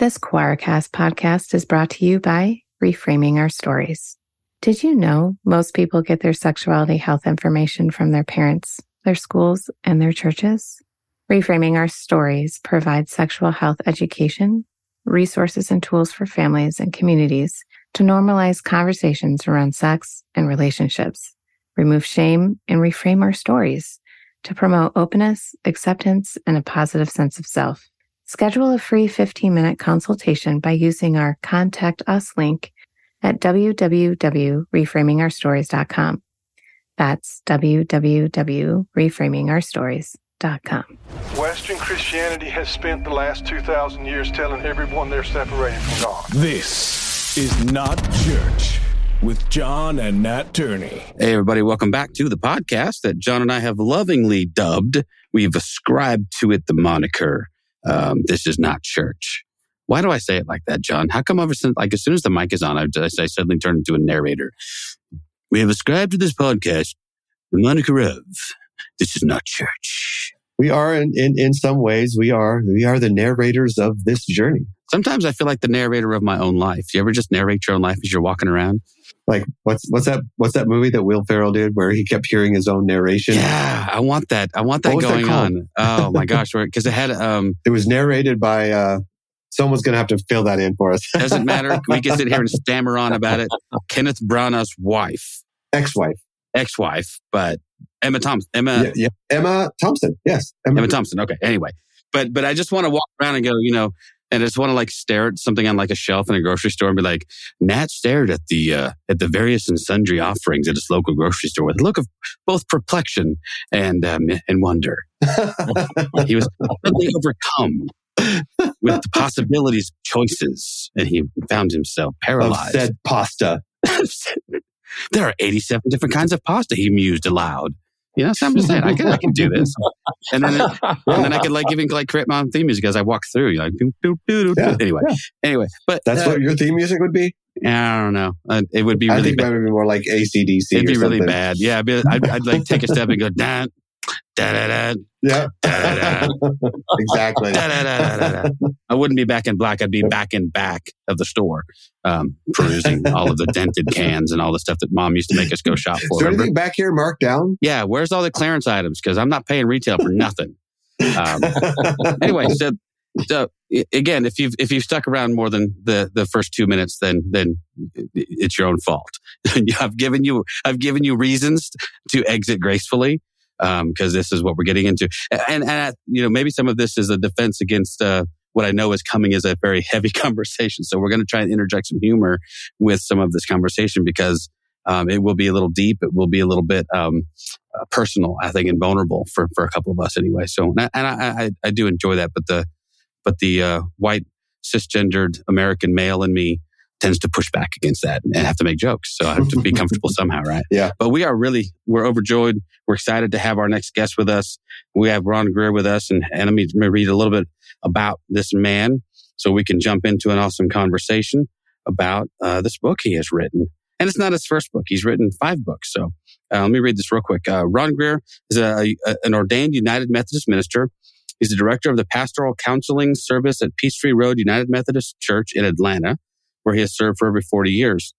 This Quoircast podcast is brought to you by Reframing Our Stories. Did you know most people get their sexuality health information from their parents, their schools, and their churches? Reframing Our Stories provides sexual health education, resources, and tools for families and communities to normalize conversations around sex and relationships, remove shame, and reframe our stories to promote openness, acceptance, and a positive sense of self. Schedule a free 15 minute consultation by using our Contact Us link at www.reframingourstories.com. That's www.reframingourstories.com. Western Christianity has spent the last 2,000 years telling everyone they're separated from God. This is not church with John and Nat Turney. Hey, everybody, welcome back to the podcast that John and I have lovingly dubbed. We've ascribed to it the moniker um, this is not church. Why do I say it like that, John? How come ever since, like, as soon as the mic is on, I, I suddenly turn into a narrator? We have ascribed to this podcast the moniker of this is not church. We are in, in, in some ways, we are, we are the narrators of this journey. Sometimes I feel like the narrator of my own life. You ever just narrate your own life as you're walking around? Like what's what's that what's that movie that Will Ferrell did where he kept hearing his own narration? Yeah, I want that. I want that was that going on. Oh my gosh, because it had um It was narrated by uh someone's gonna have to fill that in for us. doesn't matter. We can sit here and stammer on about it. Kenneth Branagh's wife, Ex-wife. ex-wife, but Emma Thompson. Emma yeah, yeah. Emma Thompson. Yes. Emma Thompson. Okay. Anyway, but but I just want to walk around and go, you know, and I just want to like stare at something on like a shelf in a grocery store and be like, Nat stared at the uh, at the various and sundry offerings at his local grocery store with a look of both perplexion and um, and wonder. He was completely overcome with the possibilities of choices, and he found himself paralyzed. of said pasta. there are 87 different kinds of pasta, he mused aloud. You know, so I'm just saying, I can, I can do this. And then, and then I could like even like create my own theme music as I walk through. You know, like, doo, doo, doo, doo, doo. Yeah, anyway, yeah. anyway, but That's uh, what your theme music would be? I don't know. Uh, it would be I really think bad. would be more like ACDC. It'd be really bad. Yeah, I'd, be, I'd, I'd like take a step and go da da da da Yeah. da da exactly. da da da da da. I wouldn't be back in black. I'd be back in back of the store, um, perusing all of the dented cans and all the stuff that mom used to make us go shop for. Is there Remember? anything back here marked down? Yeah, where's all the clearance items? Because I'm not paying retail for nothing. Um, anyway, so so again, if you've if you've stuck around more than the the first two minutes, then then it's your own fault. I've given you I've given you reasons to exit gracefully because this is what we're getting into, and and uh, you know maybe some of this is a defense against. Uh, what I know is coming is a very heavy conversation. So we're going to try and interject some humor with some of this conversation because um, it will be a little deep. It will be a little bit um, uh, personal, I think, and vulnerable for, for a couple of us anyway. So, and I, and I, I, I do enjoy that, but the, but the, uh, white cisgendered American male in me tends to push back against that and have to make jokes. So I have to be comfortable somehow, right? Yeah. But we are really, we're overjoyed. We're excited to have our next guest with us. We have Ron Greer with us and, and let me, read a little bit about this man so we can jump into an awesome conversation about, uh, this book he has written. And it's not his first book. He's written five books. So uh, let me read this real quick. Uh, Ron Greer is a, a, an ordained United Methodist minister. He's the director of the pastoral counseling service at Peachtree Road United Methodist Church in Atlanta, where he has served for over 40 years.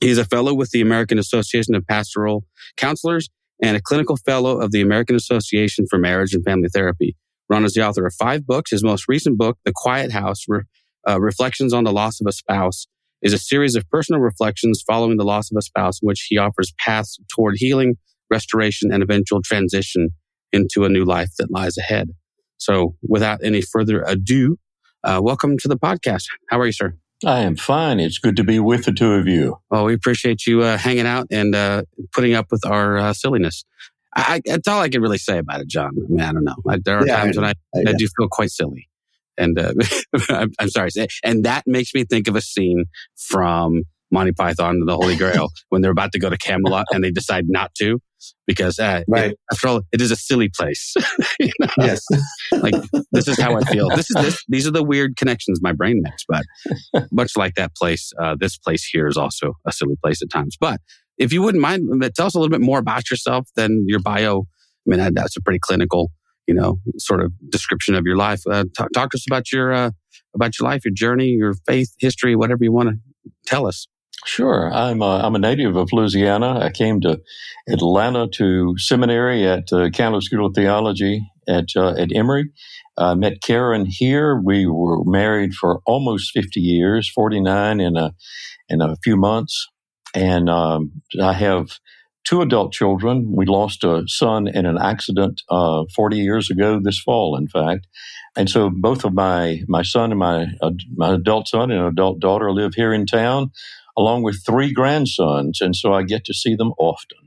He is a fellow with the American Association of Pastoral Counselors and a clinical fellow of the American Association for Marriage and Family Therapy. Ron is the author of five books. His most recent book, The Quiet House, Re- uh, Reflections on the Loss of a Spouse, is a series of personal reflections following the loss of a spouse in which he offers paths toward healing, restoration, and eventual transition into a new life that lies ahead. So, without any further ado, uh, welcome to the podcast. How are you, sir? I am fine. It's good to be with the two of you. Well, we appreciate you uh, hanging out and uh, putting up with our uh, silliness. I, I, that's all I can really say about it, John. I mean, I don't know. I, there are Yeah, times when I, I- I do feel quite silly. And uh, I'm, I'm sorry. And that makes me think of a scene from Monty Python and the Holy Grail when they're about to go to Camelot and they decide not to because, uh, Right. it- after all, it is a silly place. You know? yes. like this is how I feel. This is this. These are the weird connections my brain makes. But much like that place, uh, this place here is also a silly place at times. But if you wouldn't mind, uh, tell us a little bit more about yourself than your bio. I mean, that's a pretty clinical, you know, sort of description of your life. Uh, talk, talk to us about your uh, about your life, your journey, your faith, history, whatever you want to tell us. Sure. I'm a, I'm a native of Louisiana. I came to Atlanta to seminary at uh, Candler School of Theology at, uh, at Emory. I met Karen here. We were married for almost 50 years, 49 in a, in a few months. And um, I have two adult children. We lost a son in an accident uh, 40 years ago this fall, in fact. And so both of my, my son and my, uh, my adult son and adult daughter live here in town, along with three grandsons. And so I get to see them often.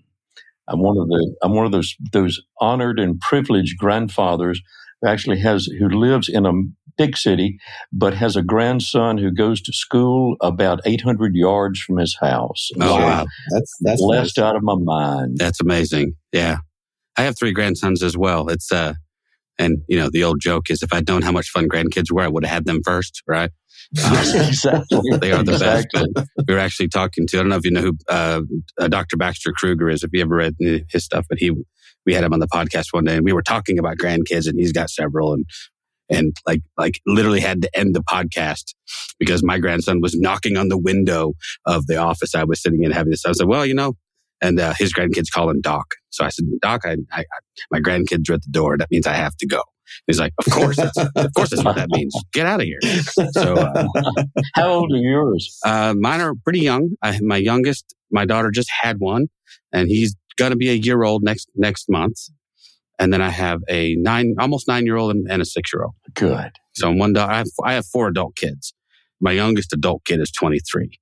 I'm one of the, I'm one of those, those honored and privileged grandfathers who actually has, who lives in a big city, but has a grandson who goes to school about 800 yards from his house. Oh, wow. That's that's blessed nice. out of my mind. That's amazing. Yeah. I have three grandsons as well. It's, uh, and you know, the old joke is if I'd known how much fun grandkids were, I would have had them first, right? Um, exactly. they are the Exactly. best. But we were actually talking to, I don't know if you know who uh, uh, Dr. Baxter Kruger is, if you ever read his stuff, but he, we had him on the podcast one day and we were talking about grandkids and he's got several and, and like, like literally had to end the podcast because my grandson was knocking on the window of the office I was sitting in having this. I said, well, you know, and uh, his grandkids call him Doc. So I said, Doc, I, I, my grandkids are at the door. That means I have to go. He's like, of course, that's, of course, that's what that means. Get out of here. So, uh, How old are yours? uh, mine are pretty young. I, my youngest, my daughter just had one, and he's going to be a year old next next month. And then I have a nine, almost nine year old, and, and a six year old. Good. So one daughter, I have, I have four adult kids. My youngest adult kid is 23.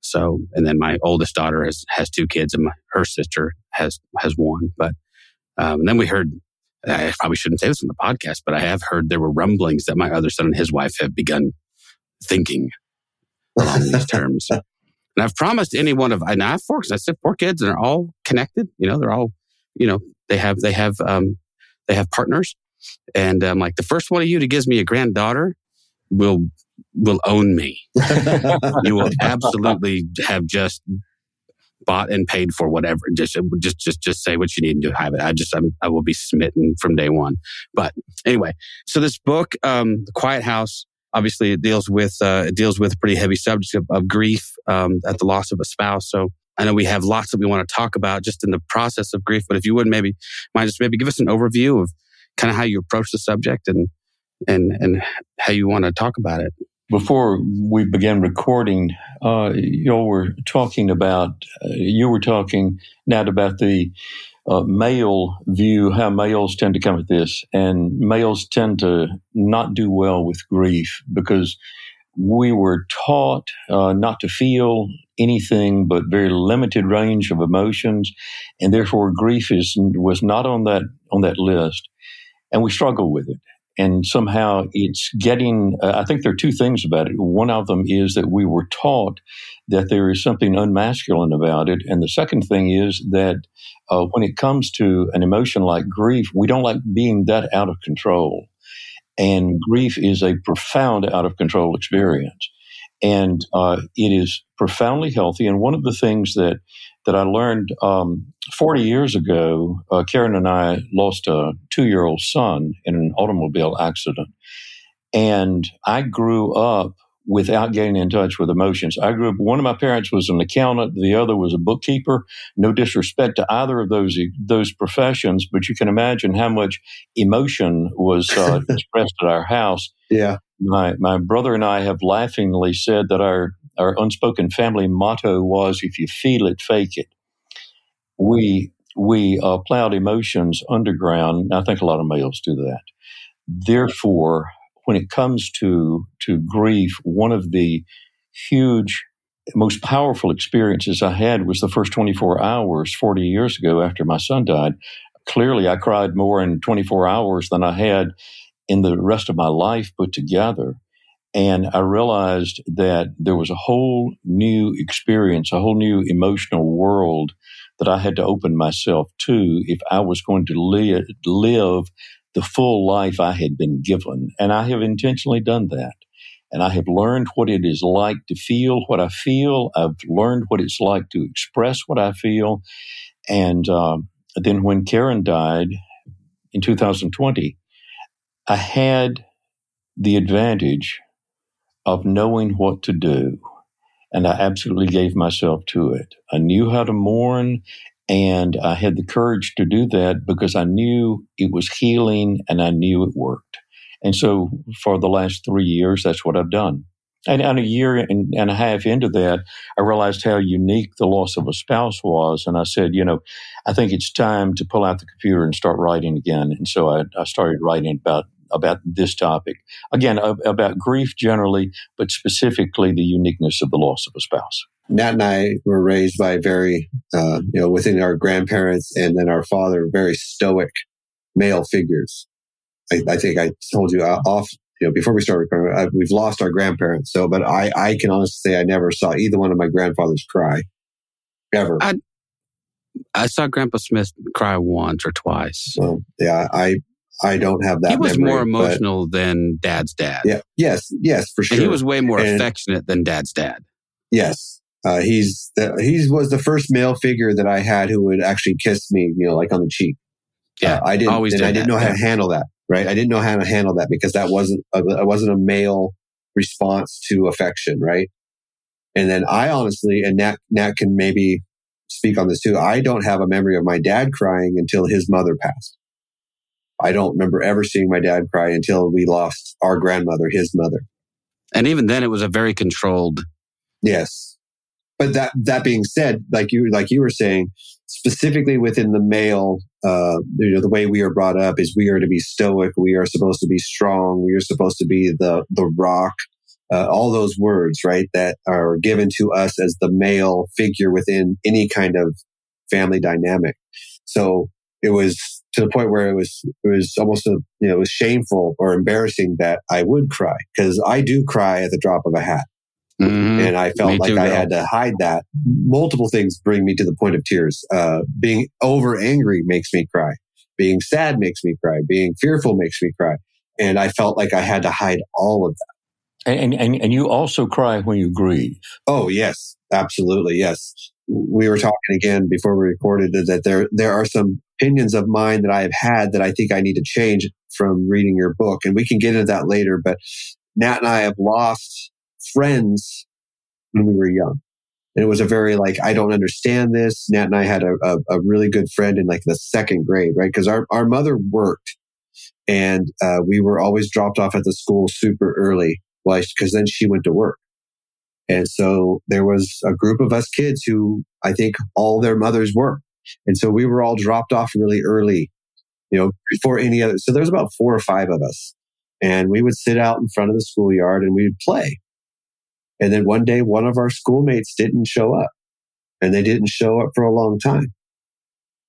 So, and then my oldest daughter has, has two kids and my, her sister has, has one. But, um, then we heard, I probably shouldn't say this on the podcast, but I have heard there were rumblings that my other son and his wife have begun thinking along these terms. And I've promised any one of, and I have four, I said four kids and they're all connected. You know, they're all, you know, they have, they have, um, they have partners. And I'm like, the first one of you to gives me a granddaughter will, will own me. You will absolutely have just bought and paid for whatever. Just, just, just, just say what you need to have it. I just, I'm, I will be smitten from day one. But anyway, so this book, um, The Quiet House, obviously it deals with, uh, it deals with pretty heavy subjects of, of grief, um, at the loss of a spouse. So I know we have lots that we want to talk about just in the process of grief, but if you would maybe mind just maybe give us an overview of kind of how you approach the subject and, and, and how you want to talk about it. Before we began recording, uh, you were talking about, uh, you were talking, Nat, about the uh, male view, how males tend to come at this. And males tend to not do well with grief because we were taught uh, not to feel anything but very limited range of emotions. And therefore, grief is, was not on that, on that list. And we struggle with it and somehow it's getting uh, i think there are two things about it. One of them is that we were taught that there is something unmasculine about it. And the second thing is that uh, when it comes to an emotion like grief we don't like being that out of control. And grief is a profound out of control experience. And uh, it is profoundly healthy. And one of the things that that I learned um, 40 years ago. Uh, Karen and I lost a two year old son in an automobile accident. And I grew up without getting in touch with emotions. I grew up, one of my parents was an accountant, the other was a bookkeeper. No disrespect to either of those, those professions, but you can imagine how much emotion was uh, expressed at our house. Yeah. My, my brother and I have laughingly said that our our unspoken family motto was if you feel it fake it. We we uh, plowed emotions underground i think a lot of males do that. Therefore when it comes to to grief one of the huge most powerful experiences i had was the first 24 hours 40 years ago after my son died. Clearly i cried more in 24 hours than i had in the rest of my life put together and I realized that there was a whole new experience, a whole new emotional world that I had to open myself to if I was going to live, live the full life I had been given. And I have intentionally done that. And I have learned what it is like to feel what I feel. I've learned what it's like to express what I feel. And um, then when Karen died in 2020, I had the advantage of knowing what to do. And I absolutely gave myself to it. I knew how to mourn and I had the courage to do that because I knew it was healing and I knew it worked. And so for the last three years, that's what I've done. And, and a year and, and, a half into that, I realized how unique the loss of a spouse was. And I said, you know, I think it's time to pull out the computer and start writing again. And so I, I started writing about about this topic again about grief generally, but specifically the uniqueness of the loss of a spouse. Nat and I were raised by very, uh, you know, within our grandparents and then our father, very stoic male figures. I, I think I told you uh, off, you know, before we started recording, I, we've lost our grandparents. So, but I, I can honestly say I never saw either one of my grandfathers cry ever. I, I saw Grandpa Smith cry once or twice. So, yeah, I, I don't have that. He was memory, more emotional than Dad's dad. Yeah. Yes. Yes, for sure. And he was way more and, affectionate than Dad's dad. Yes. Uh, he's the, he was the first male figure that I had who would actually kiss me, you know, like on the cheek. Yeah, uh, I didn't. Always did I didn't know how to handle that. Right, I didn't know how to handle that because that wasn't a, it wasn't a male response to affection. Right, and then I honestly, and Nat Nat can maybe speak on this too. I don't have a memory of my dad crying until his mother passed. I don't remember ever seeing my dad cry until we lost our grandmother, his mother. And even then, it was a very controlled. Yes, but that that being said, like you like you were saying, specifically within the male, uh, you know, the way we are brought up is we are to be stoic, we are supposed to be strong, we are supposed to be the the rock. Uh, all those words, right, that are given to us as the male figure within any kind of family dynamic. So it was to the point where it was it was almost a, you know it was shameful or embarrassing that I would cry because I do cry at the drop of a hat. Mm-hmm. And I felt Me like too, I had to hide that. Multiple things bring me to the point of tears. Uh, being over angry makes me cry. Being sad makes me cry. Being fearful makes me cry. And I felt like I had to hide all of that. And, and, and you also cry when you grieve. Oh, yes. Absolutely. Yes. We were talking again before we recorded that there, there are some opinions of mine that I have had that I think I need to change from reading your book. And we can get into that later. But Nat and I have lost friends when we were young. And it was a very like, I don't understand this. Nat and I had a, a, a really good friend in like the second grade, right? Because our, our mother worked and uh, we were always dropped off at the school super early why? because then she went to work. And so there was a group of us kids who I think all their mothers were. And so we were all dropped off really early, you know, before any other. So there's about four or five of us. And we would sit out in front of the schoolyard and we would play. And then one day, one of our schoolmates didn't show up and they didn't show up for a long time.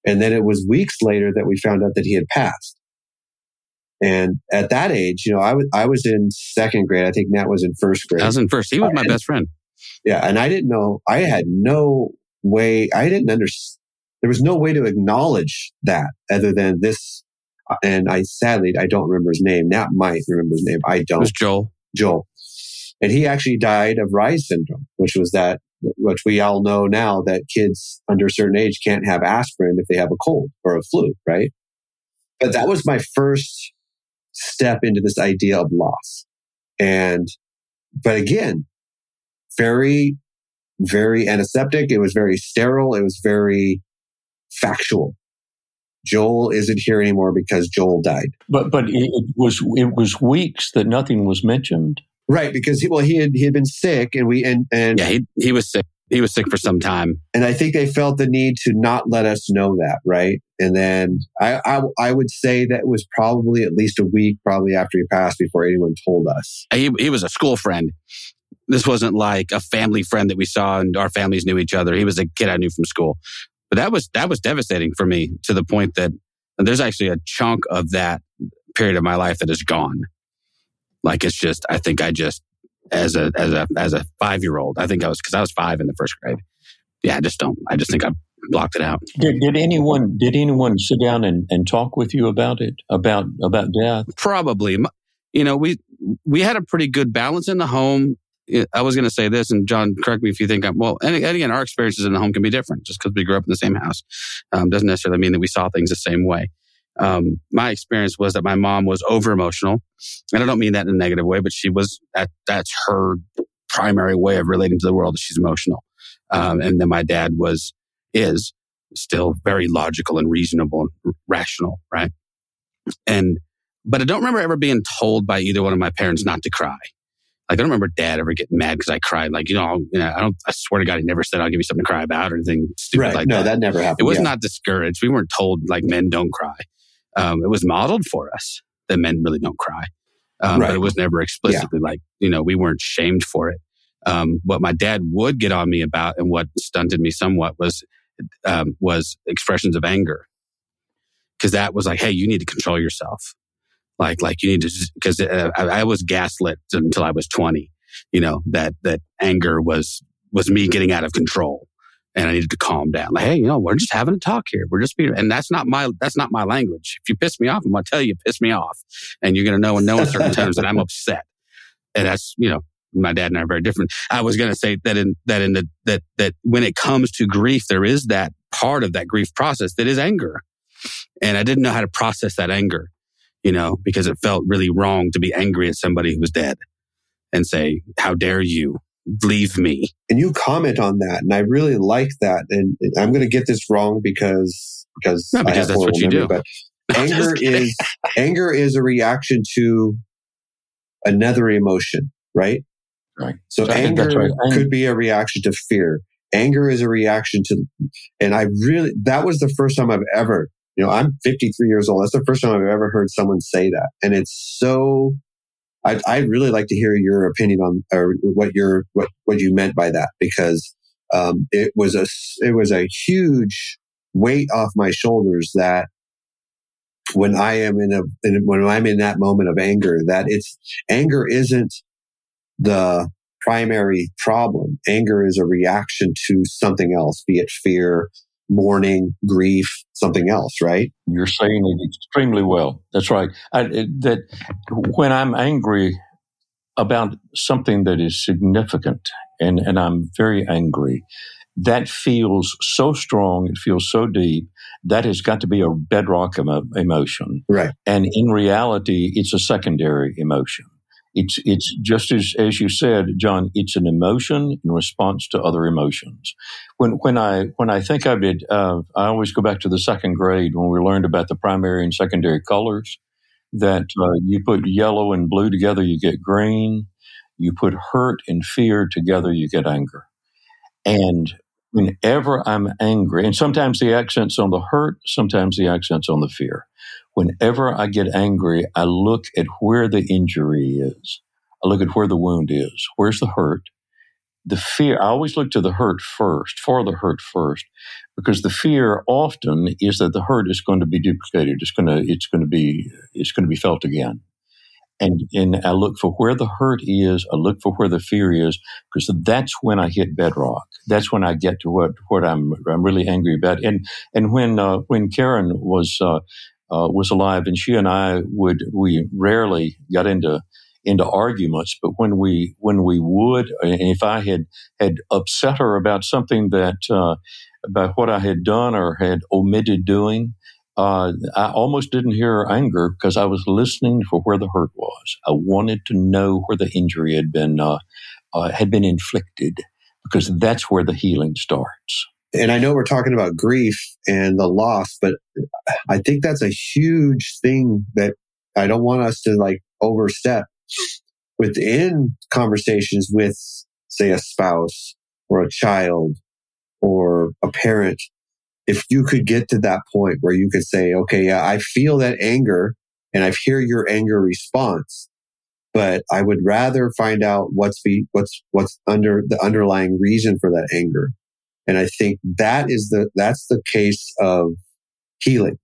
And then it was weeks later that we found out that he had passed. And at that age, you know, I was, I was in second grade. I think Nat was in first grade. I was in first. He was my best friend. Yeah. And I didn't know, I had no way, I didn't understand. There was no way to acknowledge that other than this. And I sadly, I don't remember his name. Nat might remember his name. I don't. It was Joel. Joel. And he actually died of Reye's syndrome, which was that, which we all know now that kids under a certain age can't have aspirin if they have a cold or a flu, right? But that was my first step into this idea of loss. And, but again, very, very antiseptic. It was very sterile. It was very factual. Joel isn't here anymore because Joel died. But but it was it was weeks that nothing was mentioned. Right, because he, well, he had he had been sick, and we and and yeah, he he was sick. He was sick for some time, and I think they felt the need to not let us know that, right? And then I I, I would say that it was probably at least a week, probably after he passed, before anyone told us. He he was a school friend. This wasn't like a family friend that we saw, and our families knew each other. He was a kid I knew from school, but that was that was devastating for me to the point that there's actually a chunk of that period of my life that is gone like it's just, I think I just, as a, as a, as a five year old, I think I was, cause I was five in the first grade. Yeah, I just don't, I just think I blocked it out. Did, did anyone, did anyone sit down and, and talk with you about it, about, about death? Probably. You know, we, we had a pretty good balance in the home. I was going to say this, and John, correct me if you think I'm well. And, again, our experiences in the home can be different. Just because we grew up in the same house um, doesn't necessarily mean that we saw things the same way. Um, my experience was that my mom was over emotional. And I don't mean that in a negative way, but she was, that, that's her primary way of relating to the world. She's emotional. Um, and then my dad was, is still very logical and reasonable and rational, right? And, but I don't remember ever being told by either one of my parents not to cry. Like I don't remember dad ever getting mad because I cried. Like, you know, you know, I don't, I swear to God, he never said, I'll give you something to cry about or anything stupid right. like no, that. that never happened. It was yeah. not discouraged. We weren't told like men don't cry. Um, it was modeled for us that men really don't cry. Um, Right. but it was never explicitly like, you know, we weren't shamed for it. Um, what my dad would get on me about and what stunted me somewhat was, um, was expressions of anger. Cause that was like, Hey, you need to control yourself. Like, like you need to, cause uh, I, I was gaslit until I was 20, you know, that, that anger was, was me getting out of control and I needed to calm down. Like, hey, you know, we're just having a talk here. We're just being, and that's not my that's not my language. If you piss me off, I'm gonna tell you, you piss me off, and you're gonna know and know in certain terms that I'm upset. And that's you know, my dad and I are very different. I was gonna say that in that in the that that when it comes to grief, there is that part of that grief process that is anger, and I didn't know how to process that anger, you know, because it felt really wrong to be angry at somebody who was dead, and say, "How dare you leave me?" and you comment on that, and I really like that. And I'm going to get this wrong because because, No, I because have that's what horrible you memory, do. But anger is anger is a reaction to another emotion, right? Right. So I think that's anger right. Could be a reaction to fear. Anger is a reaction to, and I really that was the first time I've ever, you know, I'm 53 years old. That's the first time I've ever heard someone say that, and it's so. I I really like to hear your opinion on or what your what what you meant by that because um, it was a, it was a huge weight off my shoulders that when I am in a in, when I'm in that moment of anger that it's anger isn't the primary problem. Anger is a reaction to something else, be it fear, mourning, grief, something else, right? You're saying it extremely well. That's right. I, that when I'm angry about something that is significant, and and I'm very angry, that feels so strong. It feels so deep. That has got to be a bedrock emo- emotion. Right. And in reality, it's a secondary emotion. It's it's just as as you said, John. It's an emotion in response to other emotions. When when I when I think of it, uh, I always go back to the second grade when we learned about the primary and secondary colors. That uh, you put yellow and blue together, you get green. You put hurt and fear together, you get anger. And Mm. whenever I'm angry, and sometimes the accent's on the hurt, sometimes the accent's on the fear. Whenever I get angry, I look at where the injury is. I look at where the wound is. Where's the hurt? The fear, I always look to the hurt first, for the hurt first, because the fear often is that the hurt is going to be duplicated. It's going to, it's going to be, it's going to be felt again. And, and I look for where the hurt is. I look for where the fear is, because that's when I hit bedrock. That's when I get to what, what I'm, I'm really angry about. And, and when, uh, when Karen was, uh, uh, was alive, and she and I would we rarely got into into arguments, but when we when we would, and if I had had upset her about something that uh, about what I had done or had omitted doing, uh, I almost didn't hear her anger because I was listening for where the hurt was. I wanted to know where the injury had been uh, uh, had been inflicted because that's where the healing starts. And I know we're talking about grief and the loss, but I think that's a huge thing that I don't want us to like overstep within conversations with, say, a spouse or a child or a parent. If you could get to that point where you could say, okay, yeah, I feel that anger and I hear your anger response, but I would rather find out what's be, what's, what's under the underlying reason for that anger. And I think that is the, that's the case of healing.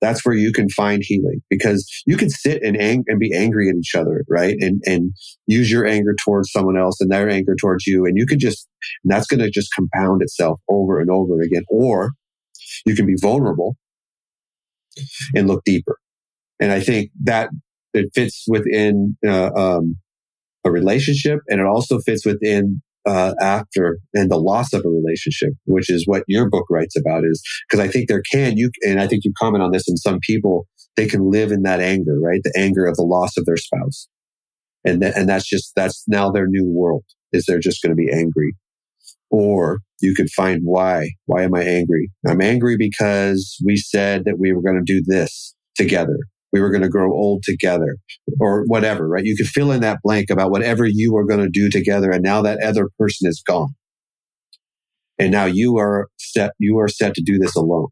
That's where you can find healing because you can sit and, ang- and be angry at each other, right? And, and use your anger towards someone else and their anger towards you. And you can just, and that's going to just compound itself over and over again. Or you can be vulnerable and look deeper. And I think that it fits within, uh, um, a relationship and it also fits within uh, after and the loss of a relationship, which is what your book writes about. Is because I think there can you and I think you comment on this. And some people they can live in that anger, right? The anger of the loss of their spouse, and th- and that's just that's now their new world. Is they're just going to be angry, or you could find why. Why am I angry? I'm angry because we said that we were going to do this together we were going to grow old together or whatever, right? You could fill in that blank about whatever you were going to do together. And now that other person is gone. And now you are set, you are set to do this alone,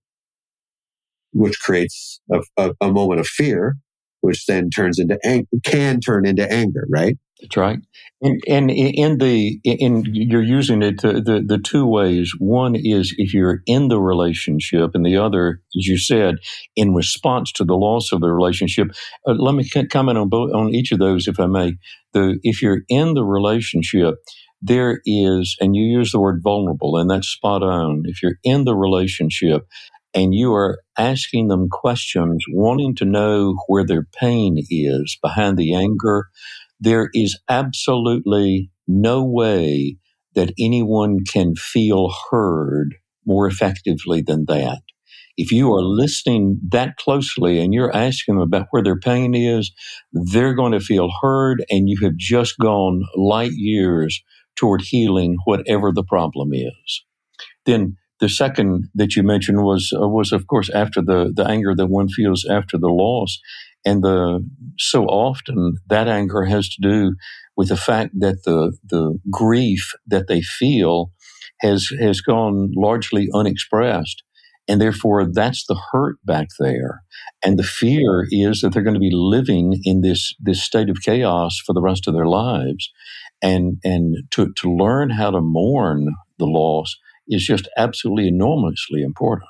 which creates a, a, a moment of fear, which then turns into, ang- can turn into anger, right? That's right. And, and in the in you're using it the, the, two ways. One is if you're in the relationship, and the other, as you said, in response to the loss of the relationship. Uh, let me comment on both on each of those, if I may. The if you're in the relationship, there is, and you use the word vulnerable, and that's spot on. If you're in the relationship, and you are asking them questions, wanting to know where their pain is behind the anger, there is absolutely no way that anyone can feel heard more effectively than that. If you are listening that closely and you're asking them about where their pain is, they're going to feel heard and you have just gone light years toward healing whatever the problem is. Then the second that you mentioned was uh, was of course after the the anger that one feels after the loss. And the so often that anger has to do with the fact that the the grief that they feel has has gone largely unexpressed. And therefore that's the hurt back there. And the fear is that they're going to be living in this this state of chaos for the rest of their lives. And and to to learn how to mourn the loss is just absolutely enormously important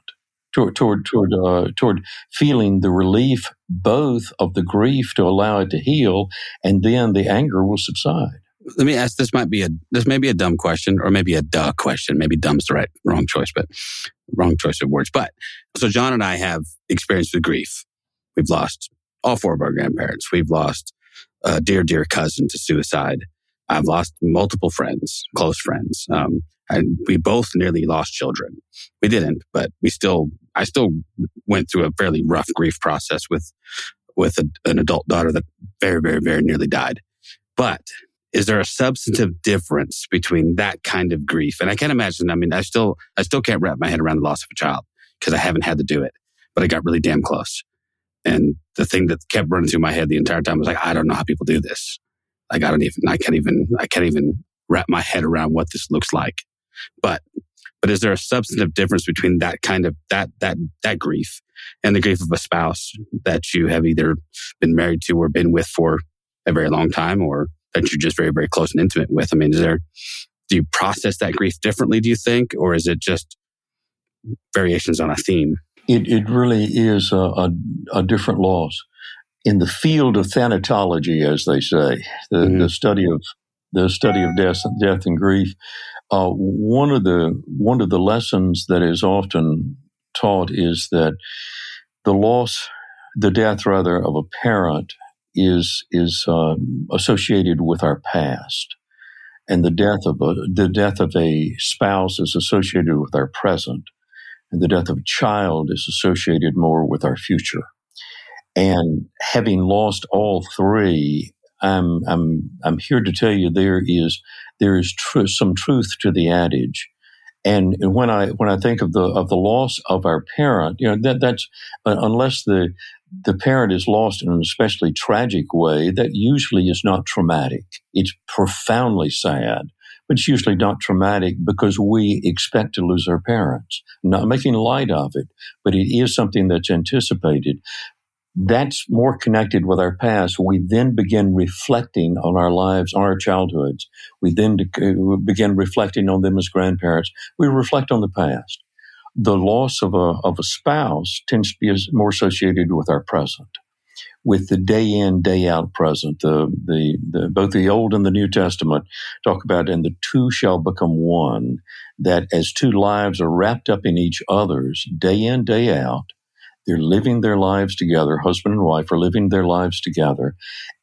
toward toward toward uh, toward feeling the relief both of the grief to allow it to heal, and then the anger will subside. Let me ask. This might be a this may be a dumb question, or maybe a duh question. Maybe dumb's the right wrong choice, but wrong choice of words. But so John and I have experience with grief. We've lost all four of our grandparents. We've lost a dear, dear cousin to suicide. I've lost multiple friends, close friends. Um, and we both nearly lost children. We didn't, but we still, I still went through a fairly rough grief process with, with a, an adult daughter that very, very, very nearly died. But is there a substantive difference between that kind of grief? And I can't imagine, I mean, I still, I still can't wrap my head around the loss of a child because I haven't had to do it, but I got really damn close. And the thing that kept running through my head the entire time was like, I don't know how people do this. Like, I don't even, I can't even, I can't even wrap my head around what this looks like. But but is there a substantive difference between that kind of that that that grief and the grief of a spouse that you have either been married to or been with for a very long time or that you're just very very close and intimate with? I mean is there do you process that grief differently do you think? Or is it just variations on a theme? It, it really is a, a, a different loss in the field of thanatology as they say the, mm-hmm. the study of the study of death, death and grief uh, one of the one of the lessons that is often taught is that the loss, the death rather of a parent is is uh, associated with our past, and the death of a the death of a spouse is associated with our present, and the death of a child is associated more with our future. And having lost all three, I'm I'm I'm here to tell you there is there is tr- some truth to the adage. And when I when I think of the of the loss of our parent, you know that that's uh, unless the the parent is lost in an especially tragic way, that usually is not traumatic. It's profoundly sad, but it's usually not traumatic because we expect to lose our parents. not making light of it, but it is something that's anticipated that's more connected with our past. We then begin reflecting on our lives, on our childhoods. We then uh, begin reflecting on them as grandparents. We reflect on the past. The loss of a, of a spouse tends to be more associated with our present, with the day in, day out present. The, the, the, both the Old and the New Testament talk about, and the two shall become one, that as two lives are wrapped up in each other's day in, day out, They're living their lives together. Husband and wife are living their lives together.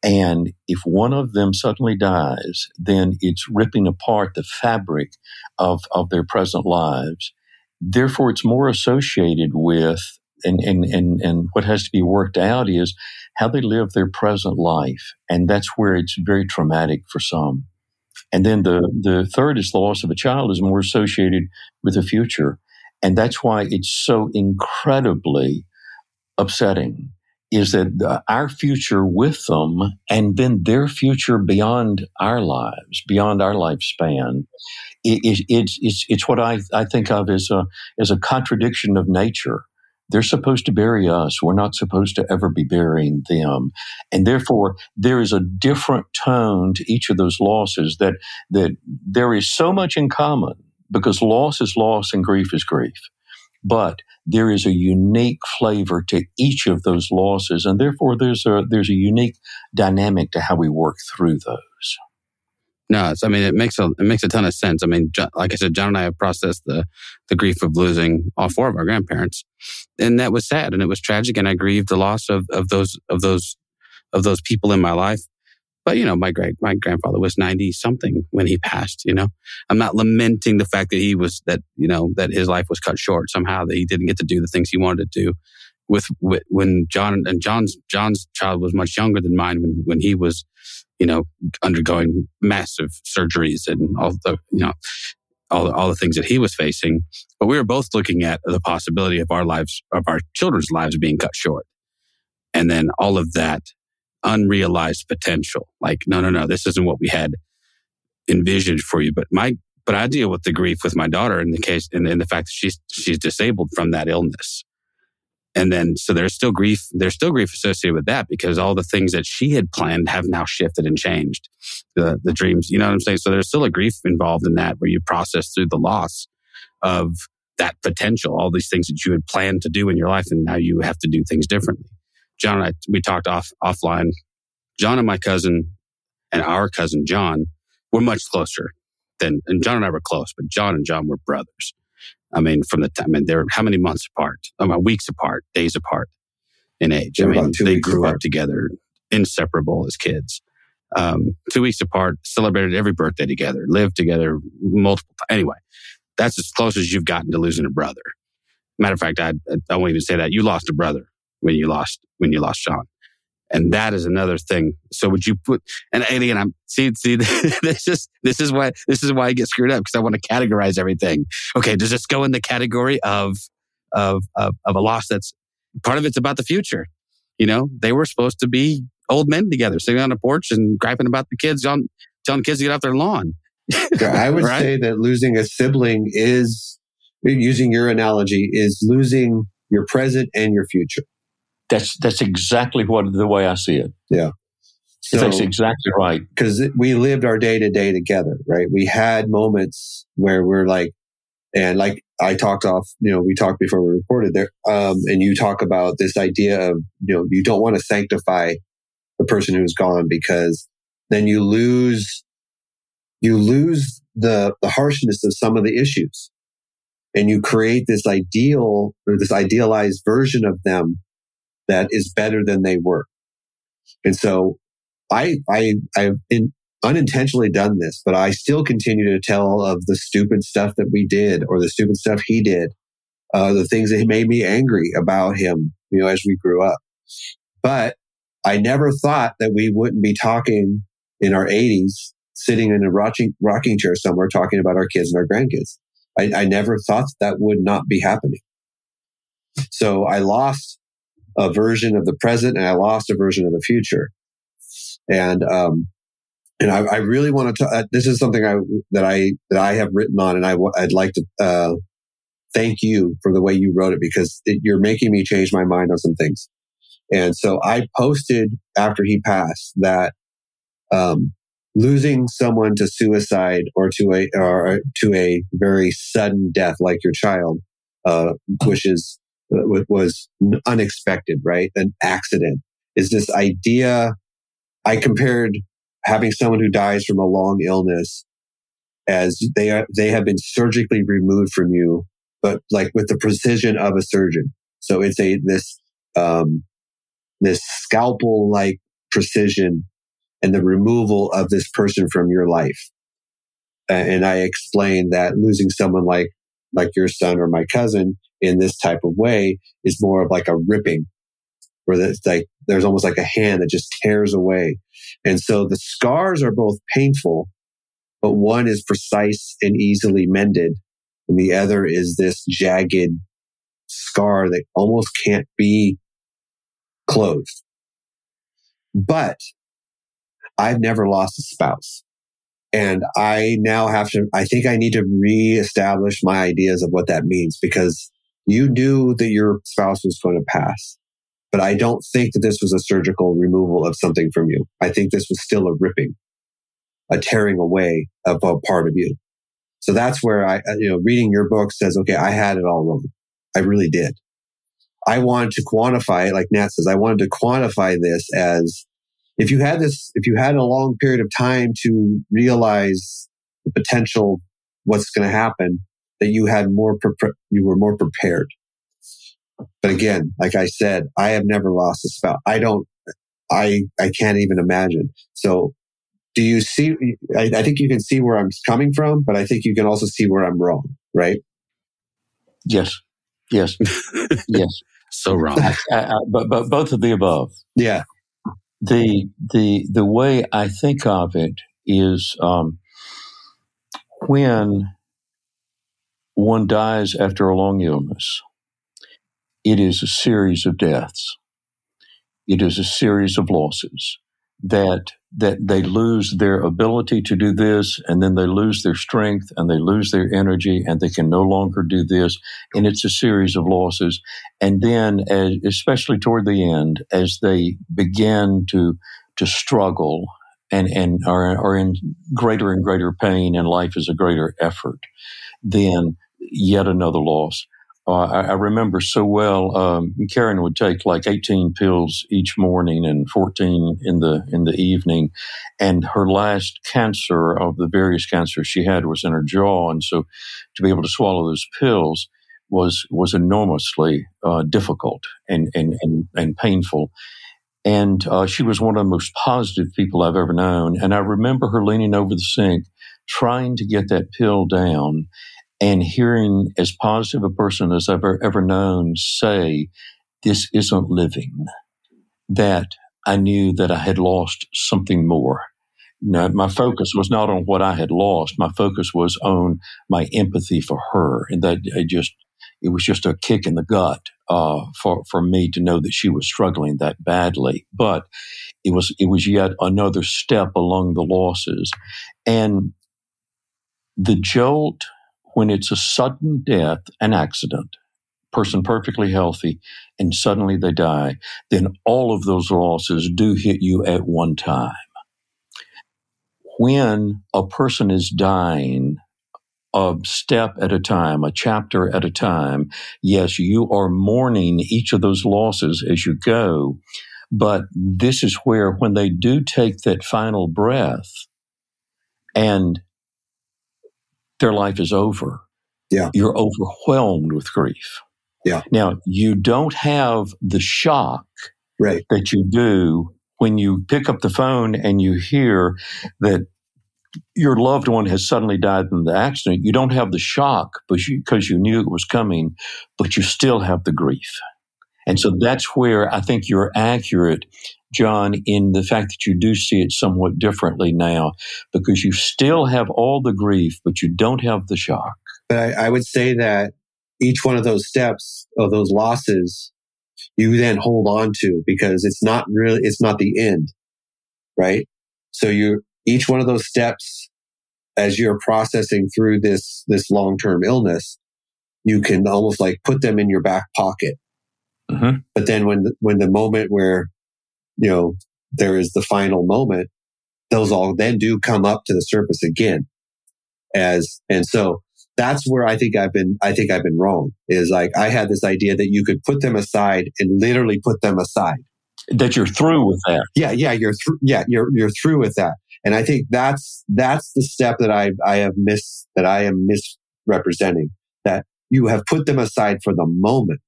And if one of them suddenly dies, then it's ripping apart the fabric of, of their present lives. Therefore, it's more associated with, and, and, and, and what has to be worked out is how they live their present life. And that's where it's very traumatic for some. And then the, the third is the loss of a child is more associated with the future. And that's why it's so incredibly upsetting is that our future with them and then their future beyond our lives, beyond our lifespan, it, it, it's, it's, it's what I, I think of as a, as a contradiction of nature. They're supposed to bury us. We're not supposed to ever be burying them. And therefore, there is a different tone to each of those losses that, that there is so much in common because loss is loss and grief is grief. But there is a unique flavor to each of those losses, and therefore there's a there's a unique dynamic to how we work through those. No, I mean it makes a it makes a ton of sense. I mean, like I said, John and I have processed the the grief of losing all four of our grandparents, and that was sad and it was tragic, and I grieved the loss of of those of those of those people in my life. But you know, my great my grandfather was ninety something when he passed. You know, I'm not lamenting the fact that he was that you know that his life was cut short somehow that he didn't get to do the things he wanted to do. With, with when John and John's John's child was much younger than mine when when he was, you know, undergoing massive surgeries and all the you know all all the things that he was facing. But we were both looking at the possibility of our lives of our children's lives being cut short, and then all of that unrealized potential. Like, no, no, no, this isn't what we had envisioned for you. But my, but I deal with the grief with my daughter in the case, and in the fact that she's, she's disabled from that illness. And then, so there's still grief, there's still grief associated with that because all the things that she had planned have now shifted and changed. The, the dreams, you know what I'm saying? So there's still a grief involved in that where you process through the loss of that potential, all these things that you had planned to do in your life. And now you have to do things differently. John and I, we talked off offline. John and my cousin and our cousin John were much closer than, and John and I were close, but John and John were brothers. I mean, from the time, I mean, they're how many months apart? I mean, weeks apart, days apart in age. They're I mean, they grew apart. up together, inseparable as kids. Um, two weeks apart, celebrated every birthday together, lived together multiple times. Anyway, that's as close as you've gotten to losing a brother. Matter of fact, I, I won't even say that. You lost a brother when you lost when you lost John. And that is another thing. So would you put and, and again I'm see see this is this is why this is why I get screwed up because I want to categorize everything. Okay, does this go in the category of of of, of a loss that's part of it's about the future? You know, they were supposed to be old men together, sitting on a porch and griping about the kids, telling, telling kids to get off their lawn. I would right? say that losing a sibling is, using your analogy, is losing your present and your future. That's that's exactly what the way I see it. Yeah. So, that's exactly right. Because we lived our day to day together, right? We had moments where we're like, and like I talked off, you know, we talked before we recorded there, um, and you talk about this idea of, you know, you don't want to sanctify the person who's gone because then you lose, you lose the, the harshness of some of the issues and you create this ideal or this idealized version of them that is better than they were. And so I, I, I've in, unintentionally done this, but I still continue to tell of the stupid stuff that we did or the stupid stuff he did, uh, the things that made me angry about him, you know, as we grew up. But I never thought that we wouldn't be talking in our 80s, sitting in a rocking, rocking chair somewhere talking about our kids and our grandkids. I, I never thought that would not be happening. So I lost a version of the present and I lost a version of the future. And, um, and I, I really want to, uh, this is something I, that I, that I have written on and I, I'd like to, uh, thank you for the way you wrote it because it, you're making me change my mind on some things. And so I posted after he passed that, um, losing someone to suicide or to a, or to a very sudden death like your child, uh, which is was unexpected, right? An accident is this idea. I compared having someone who dies from a long illness as they are, they have been surgically removed from you, but like with the precision of a surgeon. So it's a, this, um, this scalpel like precision and the removal of this person from your life. And I explained that losing someone like, like your son or my cousin in this type of way is more of like a ripping where it's like there's almost like a hand that just tears away. And so the scars are both painful, but one is precise and easily mended. And the other is this jagged scar that almost can't be closed. But I've never lost a spouse. And I now have to, I think I need to reestablish my ideas of what that means because you knew that your spouse was going to pass. But I don't think that this was a surgical removal of something from you. I think this was still a ripping, a tearing away of a part of you. So that's where I, uh, you know, reading your book says, okay, I had it all wrong. I really did. I wanted to quantify it, like Nat says, I wanted to quantify this as if you had this, if you had a long period of time to realize the potential, what's going to happen, that you had more, pre- you were more prepared. But again, like I said, I have never lost a spouse. I don't, I, I can't even imagine. So do you see, I, I think you can see where I'm coming from, but I think you can also see where I'm wrong, right? Yes. Yes. yes. So wrong. I, I, but, but both of the above. Yeah. The, the, the way I think of it is, um, when one dies after a long illness, it is a series of deaths. It is a series of losses that that they lose their ability to do this and then they lose their strength and they lose their energy and they can no longer do this. And it's a series of losses. And then as, especially toward the end as they begin to to struggle and and are, are in greater and greater pain and life is a greater effort then yet another loss uh, I, I, remember so well. Um, Karen would take like 18 pills each morning and 14 in the in the evening, and her last cancer of the various cancers she had was in her jaw, and so to be able to swallow those pills was was enormously uh, difficult and, and and and painful. And uh, she was one of the most positive people I've ever known. And I remember her leaning over the sink, trying to get that pill down and hearing as positive a person as I've ever, known say, this isn't living, that I knew that I had lost something more. Now, my focus was not on what I had lost. My focus was on my empathy for her. And that it just, it was just a kick in the gut, uh, for, for me to know that she was struggling that badly. But it was, it was yet another step along the losses. And the jolt when it's a sudden death, an accident, person perfectly healthy, and suddenly they die, then all of those losses do hit you at one time. When a person is dying, a step at a time, a chapter at a time, yes, you are mourning each of those losses as you go. But this is where, when they do take that final breath and their life is over. Yeah. You're overwhelmed with grief. Yeah. Now, you don't have the shock right. that you do when you pick up the phone and you hear that your loved one has suddenly died in the accident. You don't have the shock because you, you knew it was coming, but you still have the grief. And so that's where I think you're accurate John, in the fact that you do see it somewhat differently now because you still have all the grief, but you don't have the shock. But I, I would say that each one of those steps of those losses, you then hold on to because it's not really, it's not the end, right? So you, each one of those steps as you're processing through this, this long-term illness, you can almost like put them in your back pocket. Mm-hmm. But then when, the, when the moment where you know, there is the final moment, those all then do come up to the surface again. As, and so that's where I think I've been, I think I've been wrong is like, I had this idea that you could put them aside and literally put them aside. That you're through with that. Yeah. Yeah. You're through. Yeah. You're, you're through with that. And I think that's, that's the step that I, I have missed, that I am misrepresenting that you have put them aside for the moment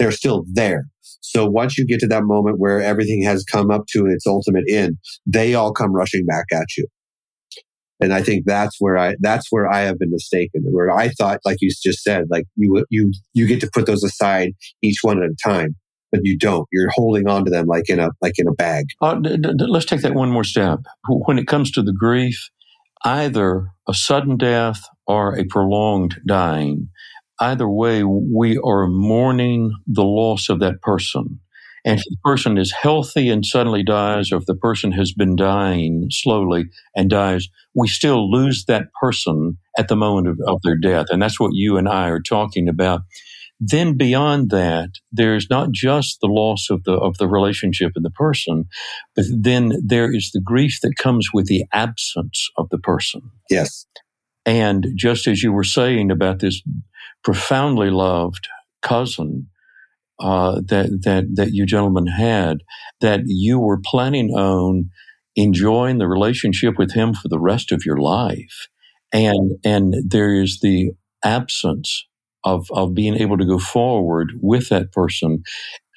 they're still there. So once you get to that moment where everything has come up to its ultimate end, they all come rushing back at you. And I think that's where I, that's where I have been mistaken, where I thought, like you just said, like you, you, you get to put those aside each one at a time, but you don't. You're holding on to them like in a, like in a bag. Uh, d- d- let's take that one more step. When it comes to the grief, either a sudden death or a prolonged dying, either way, we are mourning the loss of that person. And if the person is healthy and suddenly dies, or if the person has been dying slowly and dies, we still lose that person at the moment of, of, their death. And that's what you and I are talking about. Then beyond that, there's not just the loss of the, of the relationship and the person, but then there is the grief that comes with the absence of the person. Yes. And just as you were saying about this profoundly loved cousin uh, that that that you gentlemen had, that you were planning on enjoying the relationship with him for the rest of your life, and and there is the absence of of being able to go forward with that person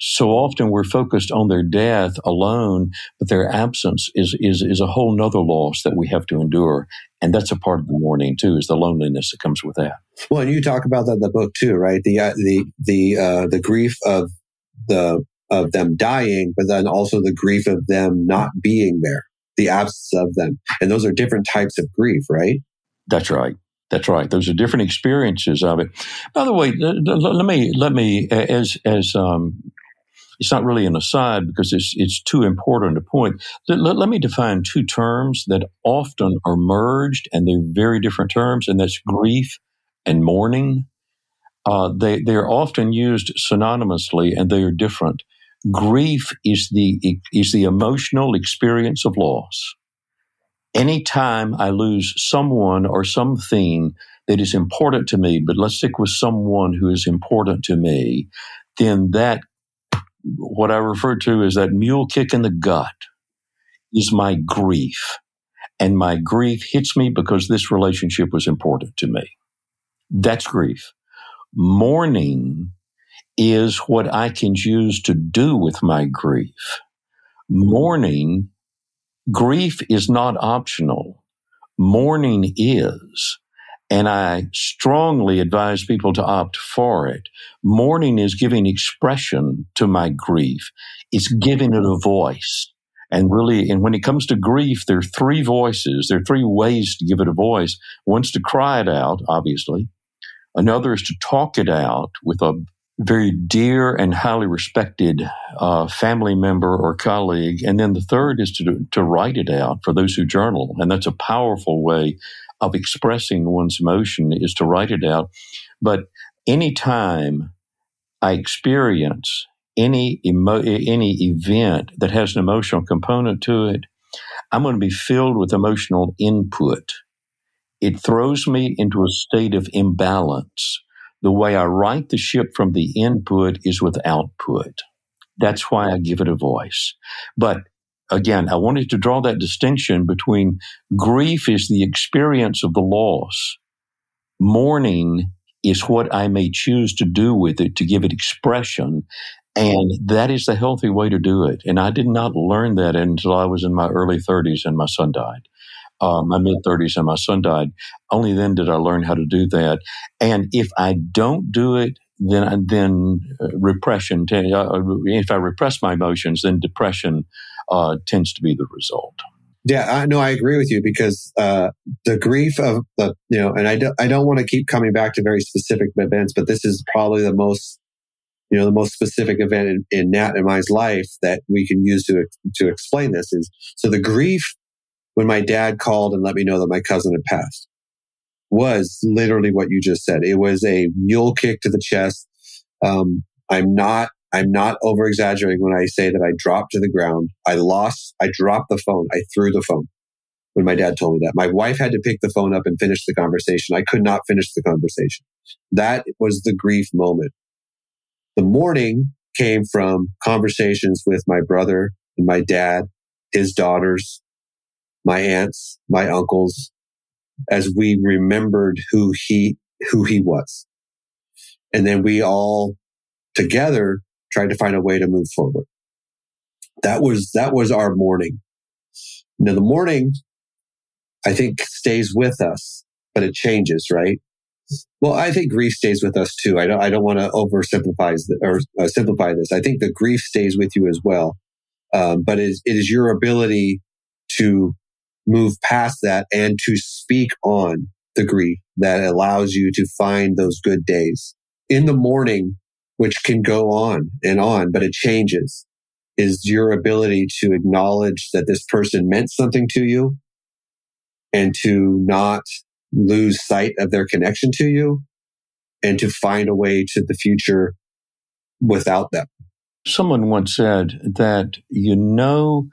so often we're focused on their death alone, but their absence is, is, is a whole nother loss that we have to endure. And that's a part of the mourning too, is the loneliness that comes with that. Well, and you talk about that in the book too, right? The, uh, the, the, uh, the grief of the, of them dying, but then also the grief of them not being there, the absence of them. And those are different types of grief, right? That's right. That's right. Those are different experiences of it. By the way, let me let me as as um, it's not really an aside because it's, it's too important a point. Let, let, me define two terms that often are merged and they're very different terms, and that's grief and mourning. Uh, they, they're often used synonymously and they are different. Grief is the, is the emotional experience of loss. Anytime I lose someone or something that is important to me, but let's stick with someone who is important to me, then that what I refer to as that mule kick in the gut is my grief. And my grief hits me because this relationship was important to me. That's grief. Mourning is what I can choose to do with my grief. Mourning, grief is not optional. Mourning is. And I strongly advise people to opt for it. Mourning is giving expression to my grief. It's giving it a voice. And really, and when it comes to grief, there are three voices. There are three ways to give it a voice. One's to cry it out, obviously. Another is to talk it out with a very dear and highly respected uh, family member or colleague. And then the third is to, to write it out for those who journal. And that's a powerful way of expressing one's emotion is to right it out. But anytime I experience any emo- any event that has an emotional component to it, I'm going to be filled with emotional input. It throws me into a state of imbalance. The way I write the ship from the input is with output. That's why I give it a voice. But again, I wanted to draw that distinction between grief is the experience of the loss. Mourning is what I may choose to do with it to give it expression. And that is the healthy way to do it. And I did not learn that until I was in my early 30s and my son died. Uh, my mid 30s and my son died. Only then did I learn how to do that. And if I don't do it, then then uh, repression. Uh, if I repress my emotions, then depression uh, tends to be the result. Yeah, I know I agree with you because uh, the grief of the you know, and I don't I don't want to keep coming back to very specific events, but this is probably the most you know the most specific event in, in Nat and mine's life that we can use to to explain this is so the grief when my dad called and let me know that my cousin had passed was literally what you just said. It was a mule kick to the chest. Um, I'm not I'm not over exaggerating when I say that I dropped to the ground. I lost, I dropped the phone. I threw the phone when my dad told me that. My wife had to pick the phone up and finish the conversation. I could not finish the conversation. That was the grief moment. The mourning came from conversations with my brother and my dad, his daughters, my aunts, my uncles, as we remembered who he, who he was. And then we all together tried to find a way to move forward. That was, that was our mourning. Now the mourning, I think stays with us, but it changes, right? Well, I think grief stays with us too. I don't, I don't want to oversimplify or uh, simplify this. I think the grief stays with you as well. Um, but it is, it is your ability to move past that and to speak on the grief that allows you to find those good days in the mourning, which can go on and on, but it changes is your ability to acknowledge that this person meant something to you and to not lose sight of their connection to you and to find a way to the future without them. Someone once said that you know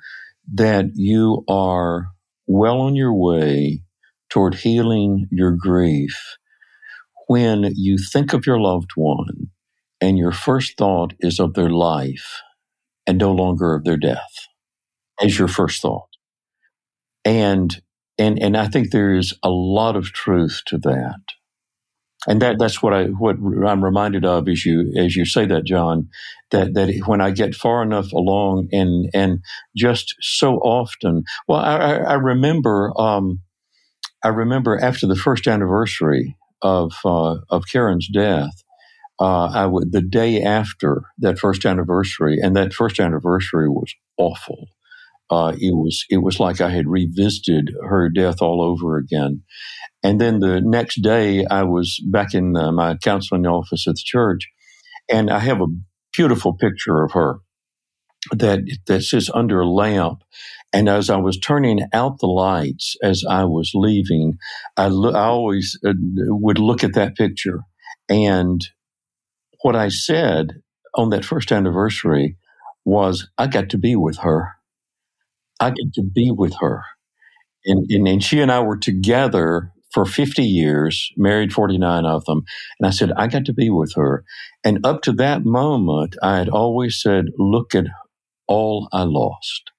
that you are well on your way toward healing your grief when you think of your loved one and your first thought is of their life and no longer of their death as your first thought. And and and I think there is a lot of truth to that. And that that's what I what I'm reminded of as you as you say that, John, that that when I get far enough along and and just so often, well, I, I remember um, I remember after the first anniversary of uh, of Karen's death, uh, I would the day after that first anniversary, and that first anniversary was awful. Uh, it was it was like I had revisited her death all over again. And then the next day, I was back in uh, my counseling office at the church, and I have a beautiful picture of her that that sits under a lamp. And as I was turning out the lights as I was leaving, I, lo- I always uh, would look at that picture. And what I said on that first anniversary was, I got to be with her. I get to be with her. And, and, and, she and I were together for 50 years, married 49 of them. And I said, I got to be with her. And up to that moment, I had always said, look at all I lost.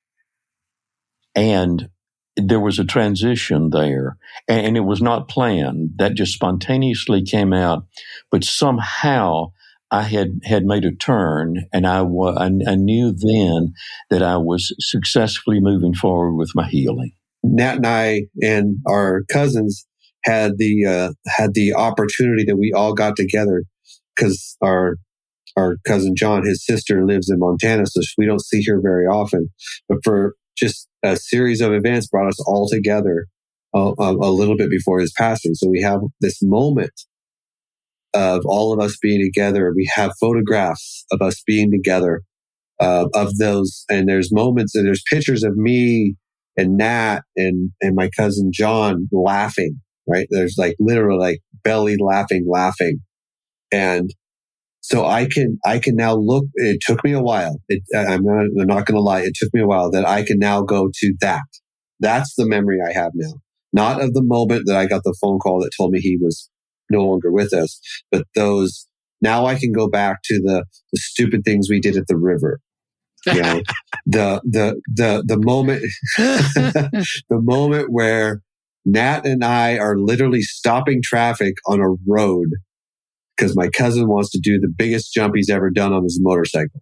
And there was a transition there and it was not planned. That just spontaneously came out. But somehow I had had made a turn, and I, I, I knew then that I was successfully moving forward with my healing. Nat and I and our cousins had the uh, had the opportunity that we all got together because our our cousin John, his sister lives in Montana, so we don't see her very often. But for just a series of events, brought us all together a, a, a little bit before his passing. So we have this moment of all of us being together. We have photographs of us being together uh, of those. And there's moments and there's pictures of me and Nat and, and my cousin John laughing, right? There's like literally like belly laughing, laughing. And so I can, I can now look, it took me a while. It, I'm not, I'm not going to lie. It took me a while that I can now go to that. That's the memory I have now. Not of the moment that I got the phone call that told me he was no longer with us. But those, now I can go back to the, the stupid things we did at the river. You know, the, the, the, the moment, the moment where Nat and I are literally stopping traffic on a road because my cousin wants to do the biggest jump he's ever done on his motorcycle.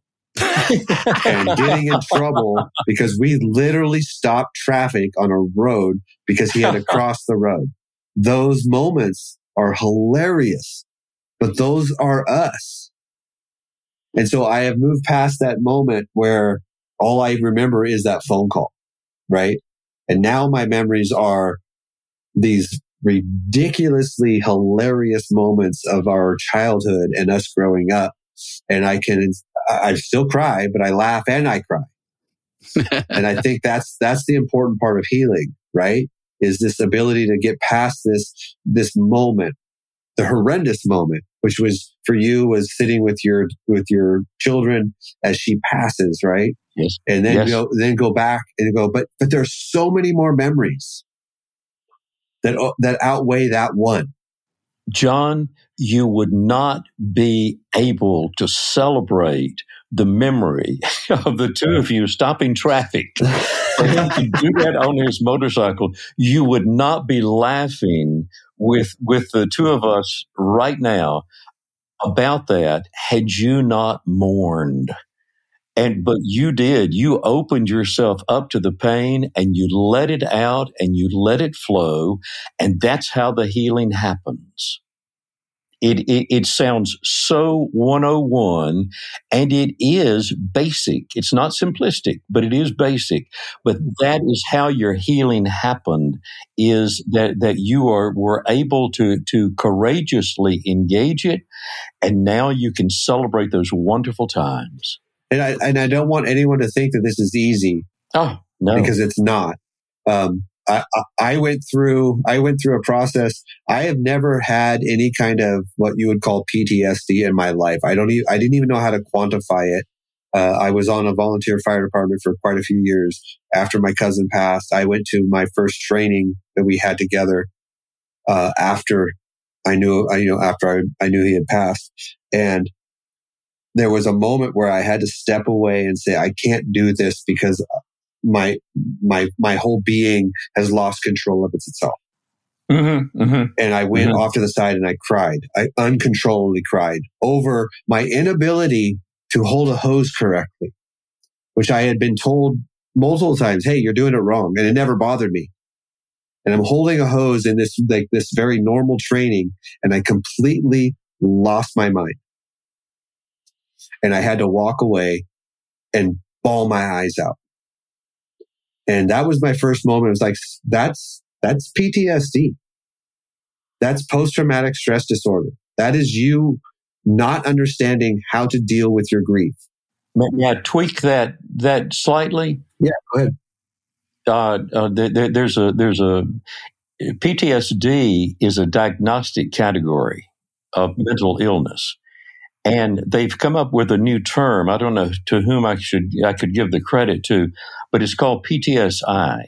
and getting in trouble because we literally stopped traffic on a road because he had to cross the road. Those moments are hilarious, but those are us. And so I have moved past that moment where all I remember is that phone call, right? And now my memories are these ridiculously hilarious moments of our childhood and us growing up. And I can, I still cry, but I laugh and I cry. and I think that's, that's the important part of healing, right? Is this ability to get past this, this moment, the horrendous moment, which was for you was sitting with your, with your children as she passes, right? Yes. And then yes. go, then go back and go, but, but there's so many more memories that, uh, that outweigh that one. John, you would not be able to celebrate the memory of the two of you stopping traffic. For him to do that on his motorcycle, you would not be laughing with with the two of us right now. about that had you not mourned. And, but you did, you opened yourself up to the pain and you let it out and you let it flow. And that's how the healing happens. It, it, it sounds so 101 and it is basic. It's not simplistic, but it is basic. But that is how your healing happened is that, that you are, were able to, to courageously engage it. And now you can celebrate those wonderful times. And I, and I don't want anyone to think that this is easy. Oh, no. Because it's not. Um, I, I went through I went through a process. I have never had any kind of what you would call PTSD in my life. I don't even I didn't even know how to quantify it. Uh, I was on a volunteer fire department for quite a few years. After my cousin passed, I went to my first training that we had together. Uh, after I knew, I, you know, after I, I knew he had passed, and there was a moment where I had to step away and say, I can't do this because my my my whole being has lost control of itself. Mm-hmm, mm-hmm. And I went mm-hmm. off to the side and I cried. I uncontrollably cried over my inability to hold a hose correctly, which I had been told multiple times, "Hey, you're doing it wrong," and it never bothered me. And I'm holding a hose in this like this very normal training, and I completely lost my mind. And I had to walk away and bawl my eyes out. And that was my first moment. It was like, that's, that's PTSD. That's post traumatic stress disorder. That is you not understanding how to deal with your grief. Yeah, tweak that that slightly. Yeah, go ahead. Uh, uh, there, there's a there's a PTSD is a diagnostic category of mental illness, and they've come up with a new term. I don't know to whom I should I could give the credit to, but it's called PTSI.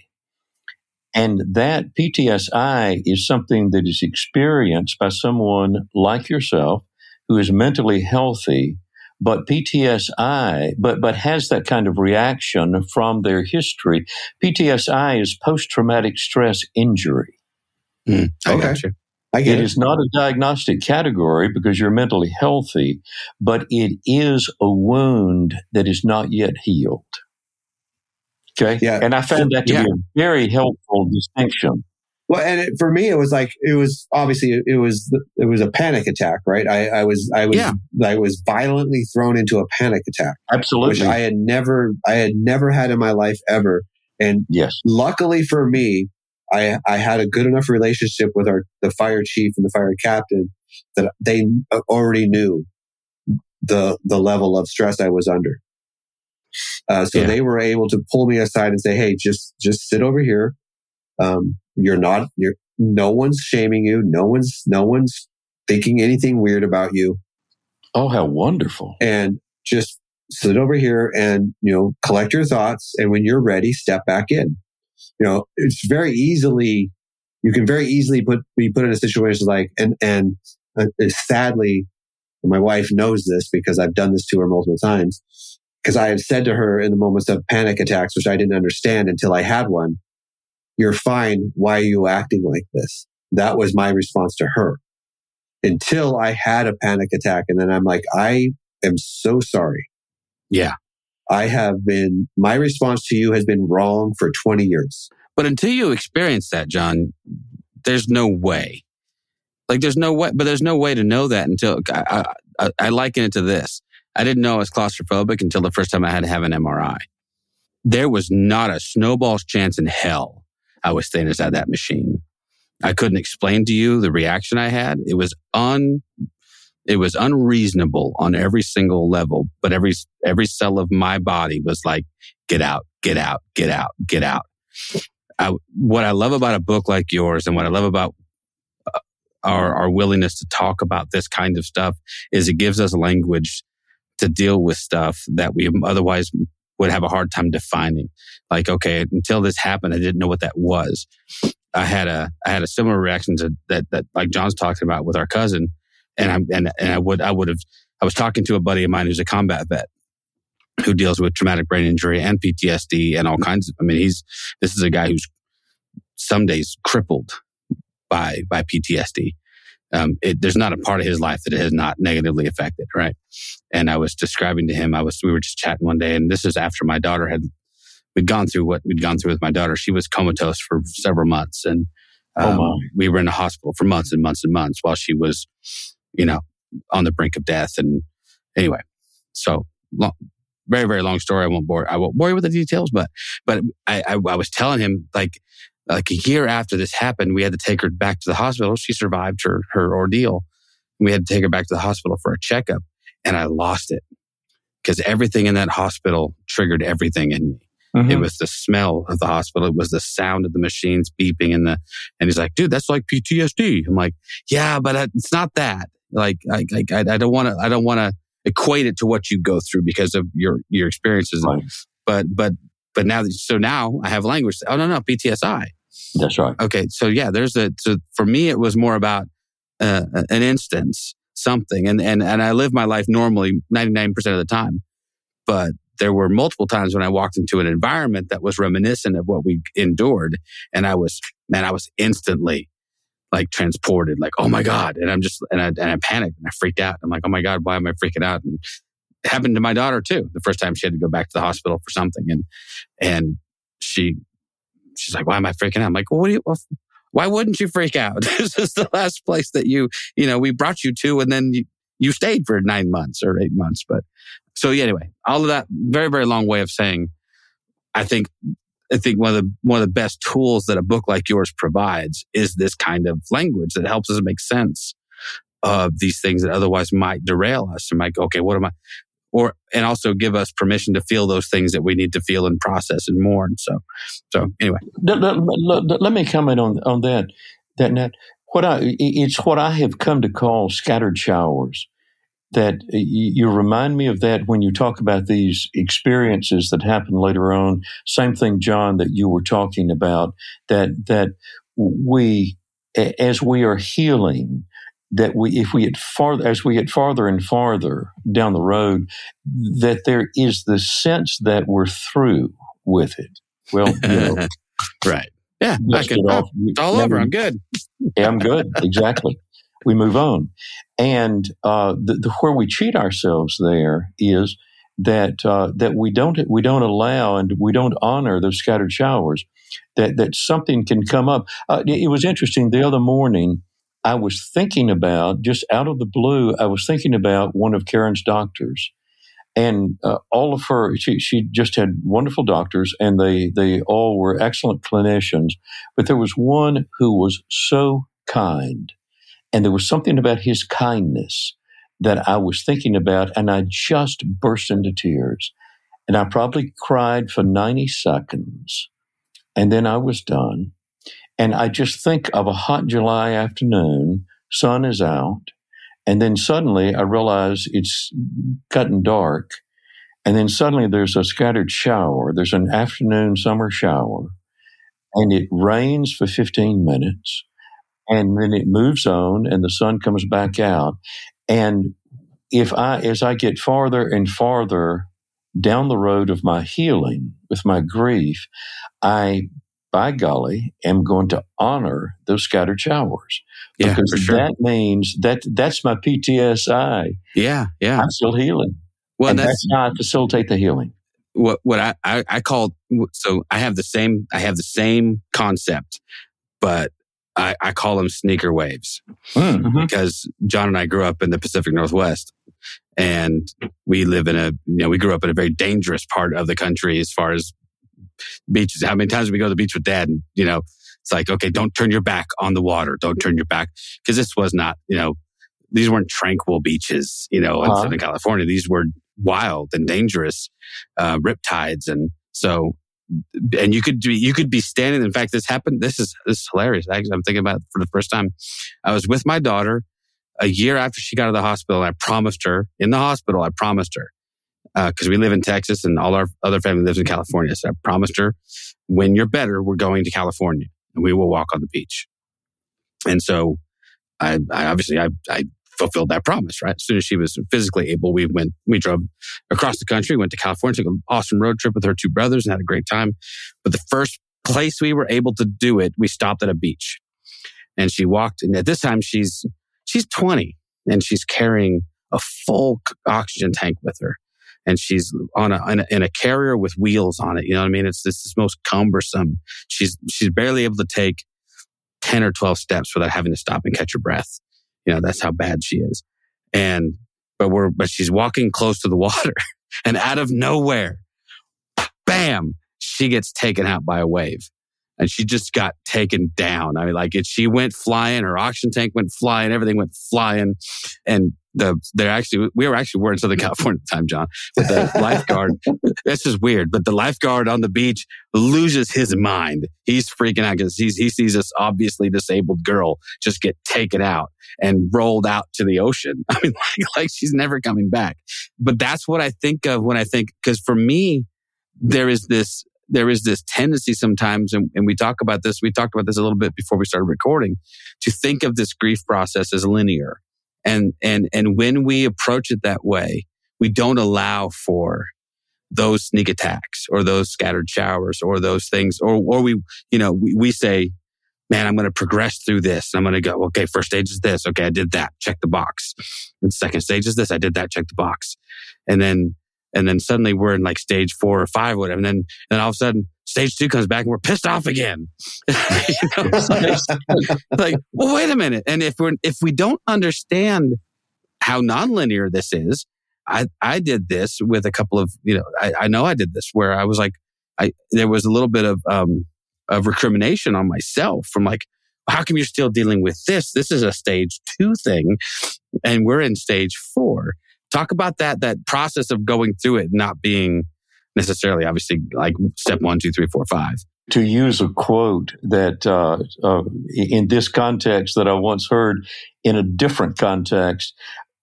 And that PTSI is something that is experienced by someone like yourself who is mentally healthy, but PTSI, but, but has that kind of reaction from their history. PTSI is post traumatic stress injury. Mm, I okay. got you. It, it is not a diagnostic category because you're mentally healthy, but it is a wound that is not yet healed. Okay. Yeah. And I found that to yeah. be a very helpful distinction. Well, and it, for me, it was like it was obviously it was it was a panic attack, right? I, I was I was yeah. I was violently thrown into a panic attack, absolutely, which I had never I had never had in my life ever. And yes, luckily for me, I, I had a good enough relationship with our, the fire chief and the fire captain that they already knew the, the level of stress I was under. Uh, so yeah. they were able to pull me aside and say, Hey, just, just sit over here. Um, you're not, you're, no one's shaming you. No one's, no one's thinking anything weird about you. Oh, how wonderful. And just sit over here and, you know, collect your thoughts. And when you're ready, step back in you know, it's very easily, you can very easily put, be put in a situation like, and, and uh, sadly, my wife knows this because I've done this to her multiple times. Because I had said to her in the moments of panic attacks, which I didn't understand until I had one, you're fine. Why are you acting like this? That was my response to her until I had a panic attack. And then I'm like, I am so sorry. Yeah. I have been, my response to you has been wrong for 20 years. But until you experience that, John, there's no way. Like there's no way, but there's no way to know that until I, I, I liken it to this. I didn't know I was claustrophobic until the first time I had to have an MRI. There was not a snowball's chance in hell I was staying inside that machine. I couldn't explain to you the reaction I had. It was un, it was unreasonable on every single level, but every, every cell of my body was like, get out, get out, get out, get out. I, what I love about a book like yours and what I love about uh, our, our willingness to talk about this kind of stuff is it gives us language to deal with stuff that we otherwise would have a hard time defining. Like, okay, until this happened, I didn't know what that was. I had a, I had a similar reaction to that, that like John's talking about with our cousin and I and and I would I would have I was talking to a buddy of mine who's a combat vet who deals with traumatic brain injury and PTSD and all kinds of I mean he's this is a guy who's some days crippled by by PTSD um, it, there's not a part of his life that it has not negatively affected, right? And I was describing to him, I was, we were just chatting one day, and this is after my daughter had, we'd gone through what we'd gone through with my daughter. She was comatose for several months, and Oh, um, my. we were in the hospital for months and months and months while she was, you know, on the brink of death. And anyway, so long, very very long story. I won't bore I won't bore you with the details, but but I, I I was telling him like like a year after this happened, we had to take her back to the hospital. She survived her her ordeal. We had to take her back to the hospital for a checkup, and I lost it because everything in that hospital triggered everything in me. Mhm. It was the smell of the hospital. It was the sound of the machines beeping and the, and he's like, dude, that's like PTSD. I'm like, yeah, but I- it's not that. Like, I, I, I don't want to, I don't want to equate it to what you go through because of your, your experiences. Right. But, but, but now, so now I have language. Oh, no, no, PTSI. That's right. Okay. So yeah, there's a, so for me, it was more about, uh, an instance, something. And, and, and I live my life normally 99% of the time. But there were multiple times when I walked into an environment that was reminiscent of what we endured. And I was, man, I was instantly like transported, like, oh my God. And I'm just, and I, and I panicked and I freaked out. I'm like, oh my God, why am I freaking out? And happened to my daughter too. The first time she had to go back to the hospital for something. And, and she, she's like, why am I freaking out? I'm like, well, what do you, why wouldn't you freak out? this is the last place that you, you know, we brought you to and then you, you stayed for nine months or eight months. But so yeah, anyway, all of that very, very long way of saying, I think, I think one of the, one of the best tools that a book like yours provides is this kind of language that helps us make sense of these things that otherwise might derail us and might go, okay, what am I? Or, and also give us permission to feel those things that we need to feel and process and mourn. So, so anyway, Let, let- let- me comment on on that. That Nat, what I it's what I have come to call scattered showers. That you remind me of that when you talk about these experiences that happen later on. Same thing, John, that you were talking about. That that we, as we are healing, that we, if we get farther, as we get farther and farther down the road, that there is the sense that we're through with it. Well, you know, right. Yeah. I can, off. it's all over. I'm good. Yeah, I'm good. Exactly. we move on. And uh, the, the, where we cheat ourselves there is that uh, that we don't we don't allow and we don't honor those scattered showers. That that something can come up. Uh, it, it was interesting the other morning. I was thinking about just out of the blue. I was thinking about one of Karen's doctors, and uh, all of her. She she just had wonderful doctors, and they they all were excellent clinicians. But there was one who was so kind. And there was something about his kindness that I was thinking about, and I just burst into tears. And I probably cried for 90 seconds. And then I was done. And I just think of a hot July afternoon, sun is out. And then suddenly I realize it's gotten dark. And then suddenly there's a scattered shower. There's an afternoon summer shower. And it rains for 15 minutes and then it moves on and the sun comes back out and if i as i get farther and farther down the road of my healing with my grief i by golly am going to honor those scattered showers Yeah, because for sure. that means that that's my ptsi yeah. Yeah. i'm still healing Well, and that's, that's how i facilitate the healing what what I, I I call so I have the same I have the same concept, but I, I call them sneaker waves Mm. because John and I grew up in the Pacific Northwest, and we live in a you know we grew up in a very dangerous part of the country as far as beaches. How many times we go to the beach with Dad, and you know it's like okay, don't turn your back on the water, don't turn your back because this was not you know these weren't tranquil beaches you know in Uh-huh. Southern California. These were wild and dangerous uh, riptides, and so and you could be you could be standing. In fact, this happened. This is this is hilarious. Actually, I'm thinking about it for the first time. I was with my daughter a year after she got out of the hospital. And I promised her in the hospital. I promised her Uh, because we live in Texas and all our other family lives in California. So I promised her, when you're better, we're going to California and we will walk on the beach. And so I, I obviously I, I fulfilled that promise, right? As soon as she was physically able, we went, we drove across the country, went to California, took an awesome road trip with her two brothers and had a great time. But the first place we were able to do it, we stopped at a beach and she walked. And at this time, she's, she's 20 and she's carrying a full oxygen tank with her and she's on a, in a, in a carrier with wheels on it. You know what I mean? It's this, this most cumbersome. She's she's barely able to take ten or twelve steps without having to stop and catch her breath. You know that's how bad she is. And but we're but she's walking close to the water, and out of nowhere, bam, she gets taken out by a wave. And she just got taken down. I mean, like it, she went flying, her oxygen tank went flying, everything went flying. And the they're actually we were actually we're in Southern California at the time, John. But the lifeguard, that's just weird. But the lifeguard on the beach loses his mind. He's freaking out because he's he sees this obviously disabled girl just get taken out and rolled out to the ocean. I mean, like, like she's never coming back. But that's what I think of when I think because for me, there is this there is this tendency sometimes, and, and we talk about this. We talked about this a little bit before we started recording, to think of this grief process as linear and, and, and when we approach it that way, we don't allow for those sneak attacks or those scattered showers or those things. Or, or we, you know, we, we say, man, I'm going to progress through this. I'm going to go, okay, first stage is this. Okay, I did that. Check the box. And second stage is this. I did that. Check the box. And then, and then suddenly we're in like stage four or five, or whatever. And then, then all of a sudden stage two comes back and we're pissed off again. know, like, well, wait a minute. And if we're, if we don't understand how nonlinear this is, I, I did this with a couple of, you know, I, I know I did this where I was like, I, there was a little bit of, um, of recrimination on myself from like, how come you're still dealing with this? This is a stage two thing and we're in stage four. Talk about that, that process of going through it, not being, necessarily, obviously, like step one, two, three, four, five. To use a quote that uh, uh, in this context that I once heard in a different context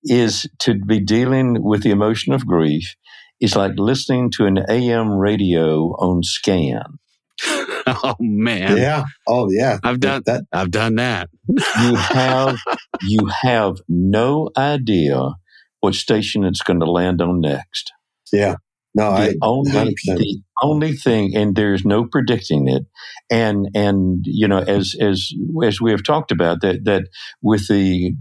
is to be dealing with the emotion of grief is like listening to an AM radio on scan. oh man. Yeah. Oh yeah. I've done that. I've done that. you have you have no idea what station it's going to land on next. Yeah. No, the I only 100%. the only thing, and there's no predicting it. And and you know, as as as we have talked about that that with the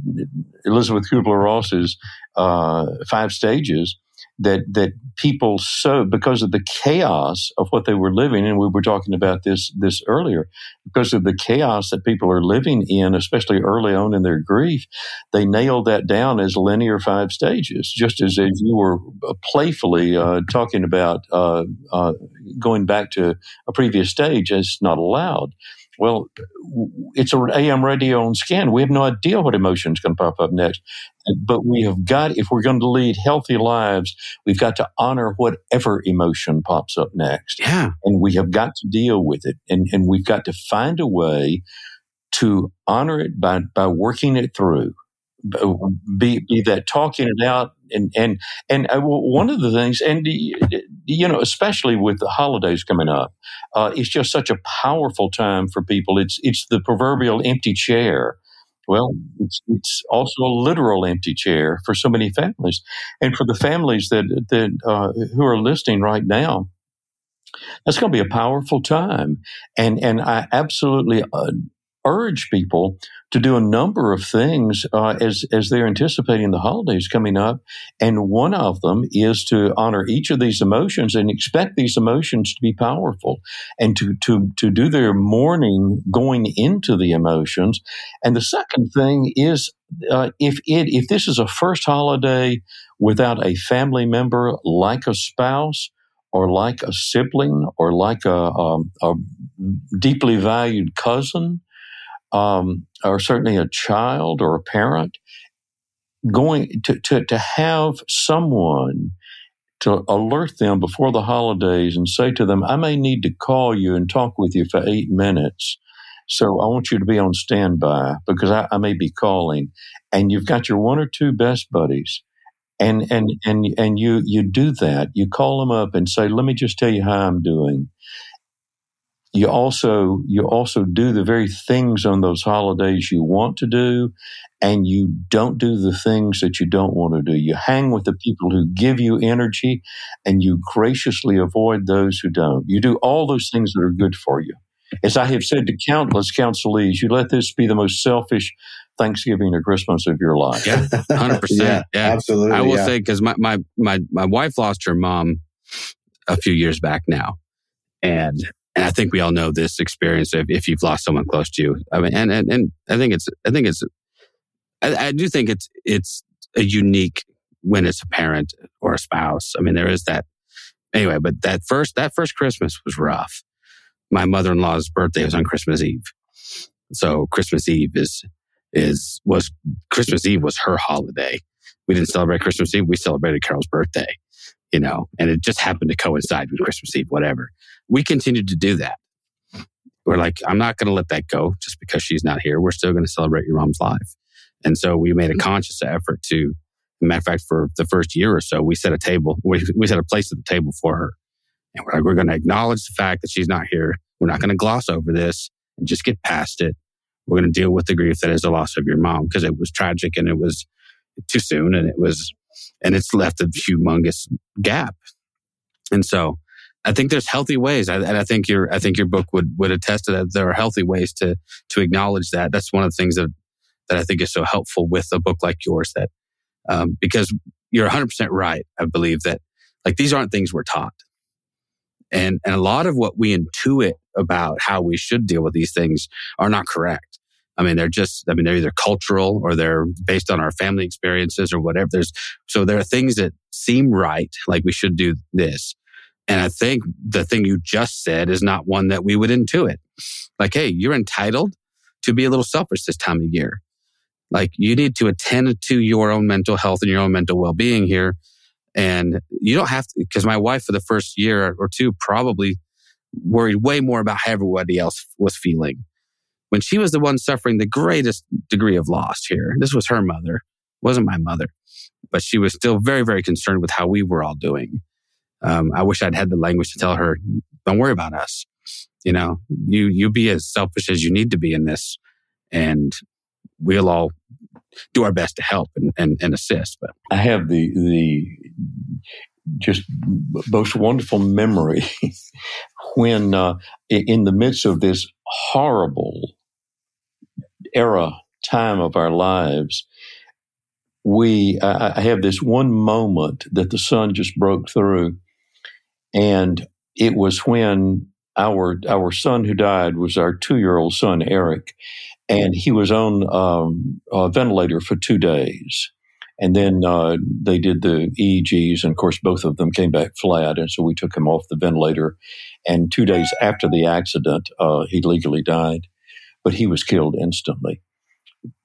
Elisabeth Kubler Ross's uh, five stages, that that people so because of the chaos of what they were living and we were talking about this this earlier because of the chaos that people are living in especially early on in their grief they nailed that down as linear five stages just as if you were uh, playfully uh, talking about uh, uh, going back to a previous stage as not allowed well, it's an AM radio on scan. We have no idea what emotion is going to pop up next. But we have got, if we're going to lead healthy lives, we've got to honor whatever emotion pops up next. Yeah. And we have got to deal with it. And, and we've got to find a way to honor it by, by working it through. Be, be that talking it out and and and uh, one of the things, and you know, especially with the holidays coming up, uh, it's just such a powerful time for people. It's it's the proverbial empty chair. Well, it's, it's also a literal empty chair for so many families, and for the families that that uh, who are listening right now, that's going to be a powerful time. And and I absolutely uh, urge people to do a number of things uh, as as they're anticipating the holidays coming up, and one of them is to honor each of these emotions and expect these emotions to be powerful, and to to to do their mourning going into the emotions. And the second thing is uh, if it if this is a first holiday without a family member like a spouse or like a sibling or like a, a, um, a deeply valued cousin um, or certainly a child or a parent, going to, to, to have someone to alert them before the holidays and say to them, I may need to call you and talk with you for eight minutes. So I want you to be on standby because I, I may be calling. And you've got your one or two best buddies. And, and, and, and you, you do that. You call them up and say, let me just tell you how I'm doing you also you also do the very things on those holidays you want to do and you don't do the things that you don't want to do you hang with the people who give you energy and you graciously avoid those who don't you do all those things that are good for you as i have said to countless counselees you let this be the most selfish Thanksgiving or Christmas of your life. Yeah, hundred percent. Yeah, absolutely. I will yeah. say because my, my my my wife lost her mom a few years back now, and and I think we all know this experience if, if you've lost someone close to you. I mean, and and, and I think it's I think it's I, I do think it's it's a unique when it's a parent or a spouse. I mean, there is that anyway. But that first that first Christmas was rough. My mother in law's birthday was on Christmas Eve, so Christmas Eve is is was Christmas Eve was her holiday. We didn't celebrate Christmas Eve. We celebrated Carol's birthday, you know, and it just happened to coincide with Christmas Eve, whatever. We continued to do that. We're like, I'm not going to let that go just because she's not here. We're still going to celebrate your mom's life. And so we made a mm-hmm. conscious effort to, matter of fact, for the first year or so, we set a table, we, we set a place at the table for her. And we're like, we're going to acknowledge the fact that she's not here. We're not going to gloss over this and just get past it. We're going to deal with the grief that is the loss of your mom because it was tragic and it was too soon and it was, and it's left a humongous gap. And so I think there's healthy ways. I, and I think your, I think your book would, would attest to that. There are healthy ways to, to acknowledge that. That's one of the things that, that I think is so helpful with a book like yours that, um, because you're 100% right. I believe that like these aren't things we're taught. And, and a lot of what we intuit about how we should deal with these things are not correct. I mean, they're just, I mean, they're either cultural or they're based on our family experiences or whatever. There's, so there are things that seem right, like we should do this. And I think the thing you just said is not one that we would intuit. Like, hey, you're entitled to be a little selfish this time of year. Like, you need to attend to your own mental health and your own mental well being here. And you don't have to, because my wife for the first year or two probably worried way more about how everybody else was feeling. When she was the one suffering the greatest degree of loss here, this was her mother, wasn't my mother, but she was still very, very concerned with how we were all doing. Um, I wish I'd had the language to tell her, "Don't worry about us. You know, you you be as selfish as you need to be in this, and we'll all do our best to help and, and, and assist." But I have the the just most wonderful memory when uh, in the midst of this horrible era time of our lives we I, have this one moment that the sun just broke through and it was when our our son who died was our two year old son Eric, and he was on um, a ventilator for two days. And then uh, they did the EEGs, and of course, both of them came back flat. And so we took him off the ventilator. And two days after the accident, uh, he legally died, but he was killed instantly.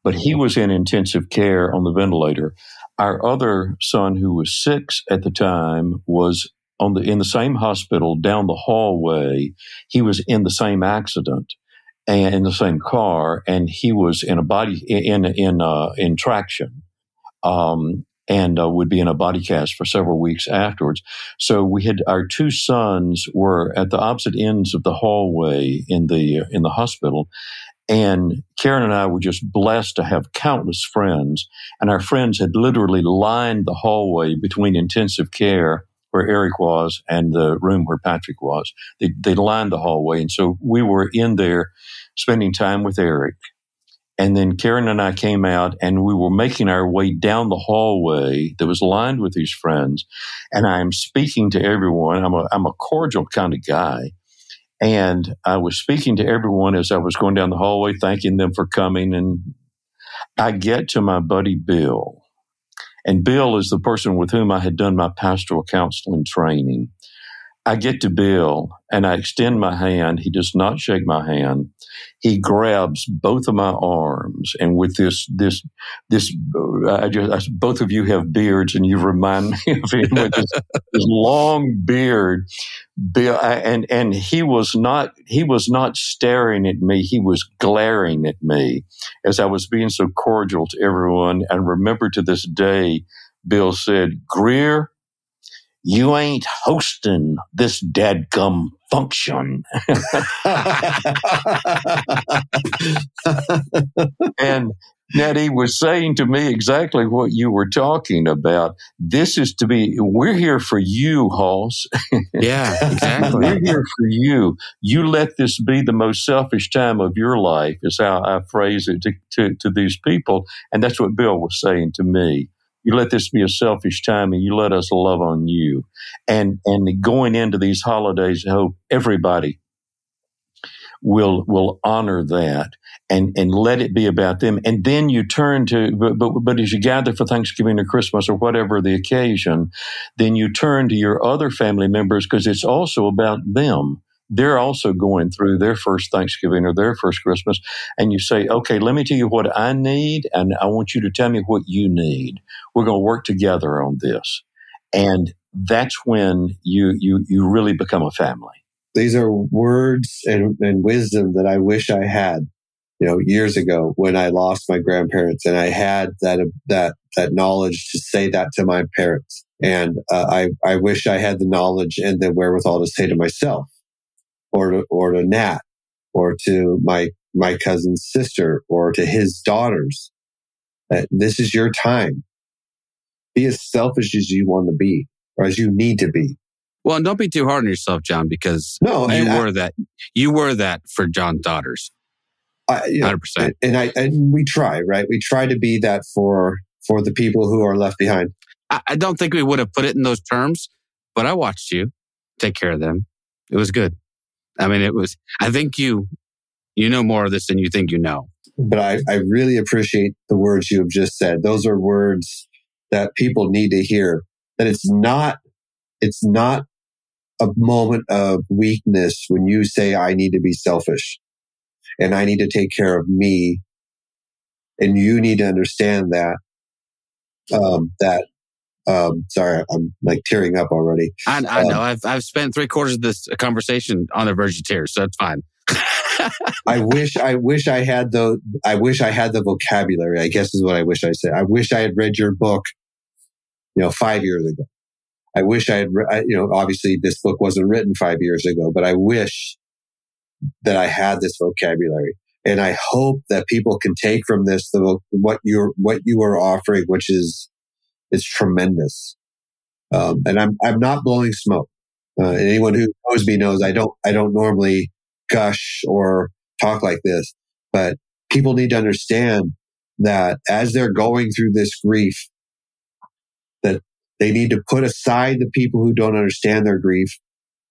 But he was in intensive care on the ventilator. Our other son, who was six at the time, was on the in the same hospital down the hallway. He was in the same accident and in the same car, and he was in a body in in uh, in traction. Um, and uh, would be in a body cast for several weeks afterwards. So we had our two sons were at the opposite ends of the hallway in the in the hospital, and Karen and I were just blessed to have countless friends, and our friends had literally lined the hallway between intensive care where Eric was and the room where Patrick was. They, they lined the hallway. And so we were in there spending time with Eric. And then Karen and I came out and we were making our way down the hallway that was lined with these friends. And I'm speaking to everyone. I'm a, I'm a cordial kind of guy. And I was speaking to everyone as I was going down the hallway, thanking them for coming. And I get to my buddy Bill. And Bill is the person with whom I had done my pastoral counseling training. I get to Bill and I extend my hand. He does not shake my hand. He grabs both of my arms, and with this, this, this, uh, I just, I, both of you have beards, and you remind me of him with this, this long beard. Bill, and and he was not, he was not staring at me. He was glaring at me as I was being so cordial to everyone. And remember to this day, Bill said, "Greer." You ain't hosting this dadgum function. and Natty was saying to me exactly what you were talking about. This is to be, we're here for you, Hoss. Yeah, exactly. we're here for you. You let this be the most selfish time of your life, is how I phrase it to, to, to these people. And that's what Bill was saying to me. You let this be a selfish time and you let us love on you. And, and going into these holidays, I hope everybody will will honor that and and let it be about them and then you turn to but, but but as you gather for Thanksgiving or Christmas or whatever the occasion then you turn to your other family members because it's also about them they're also going through their first Thanksgiving or their first Christmas and you say okay let me tell you what I need and I want you to tell me what you need. We're going to work together on this. And that's when you you you really become a family. These are words and, and wisdom that I wish I had, you know, years ago when I lost my grandparents and I had that, that, that knowledge to say that to my parents. And uh, I, I wish I had the knowledge and the wherewithal to say to myself or to, or to Nat or to my, my cousin's sister or to his daughters that this is your time. Be as selfish as you want to be or as you need to be. Well, and don't be too hard on yourself, John, because No, you were I- that. You were that for John's daughters, I, you know, hundred percent. and I and we try, right? We try to be that for for the people who are left behind. I, I don't think we would have put it in those terms, but I watched you take care of them. It was good. I mean, it was. I think you you know more of this than you think you know. But I, I really appreciate the words you have just said. Those are words that people need to hear. That it's not it's not a moment of weakness when you say I need to be selfish and I need to take care of me. And you need to understand that um that um sorry, I'm like tearing up already. I, I Um, know. I've I've spent three quarters of this conversation on the verge of tears, so that's fine. I wish I wish I had the I wish I had the vocabulary. I guess is what I wish I said. I wish I had read your book, you know, five years ago. I wish I had, re- I, you know, obviously this book wasn't written five years ago, but I wish that I had this vocabulary. And I hope that people can take from this the what you're what you are offering, which is is tremendous. Um, and I'm I'm not blowing smoke. Uh, anyone who knows me knows I don't I don't normally gush or talk like this, but people need to understand that as they're going through this grief, that they need to put aside the people who don't understand their grief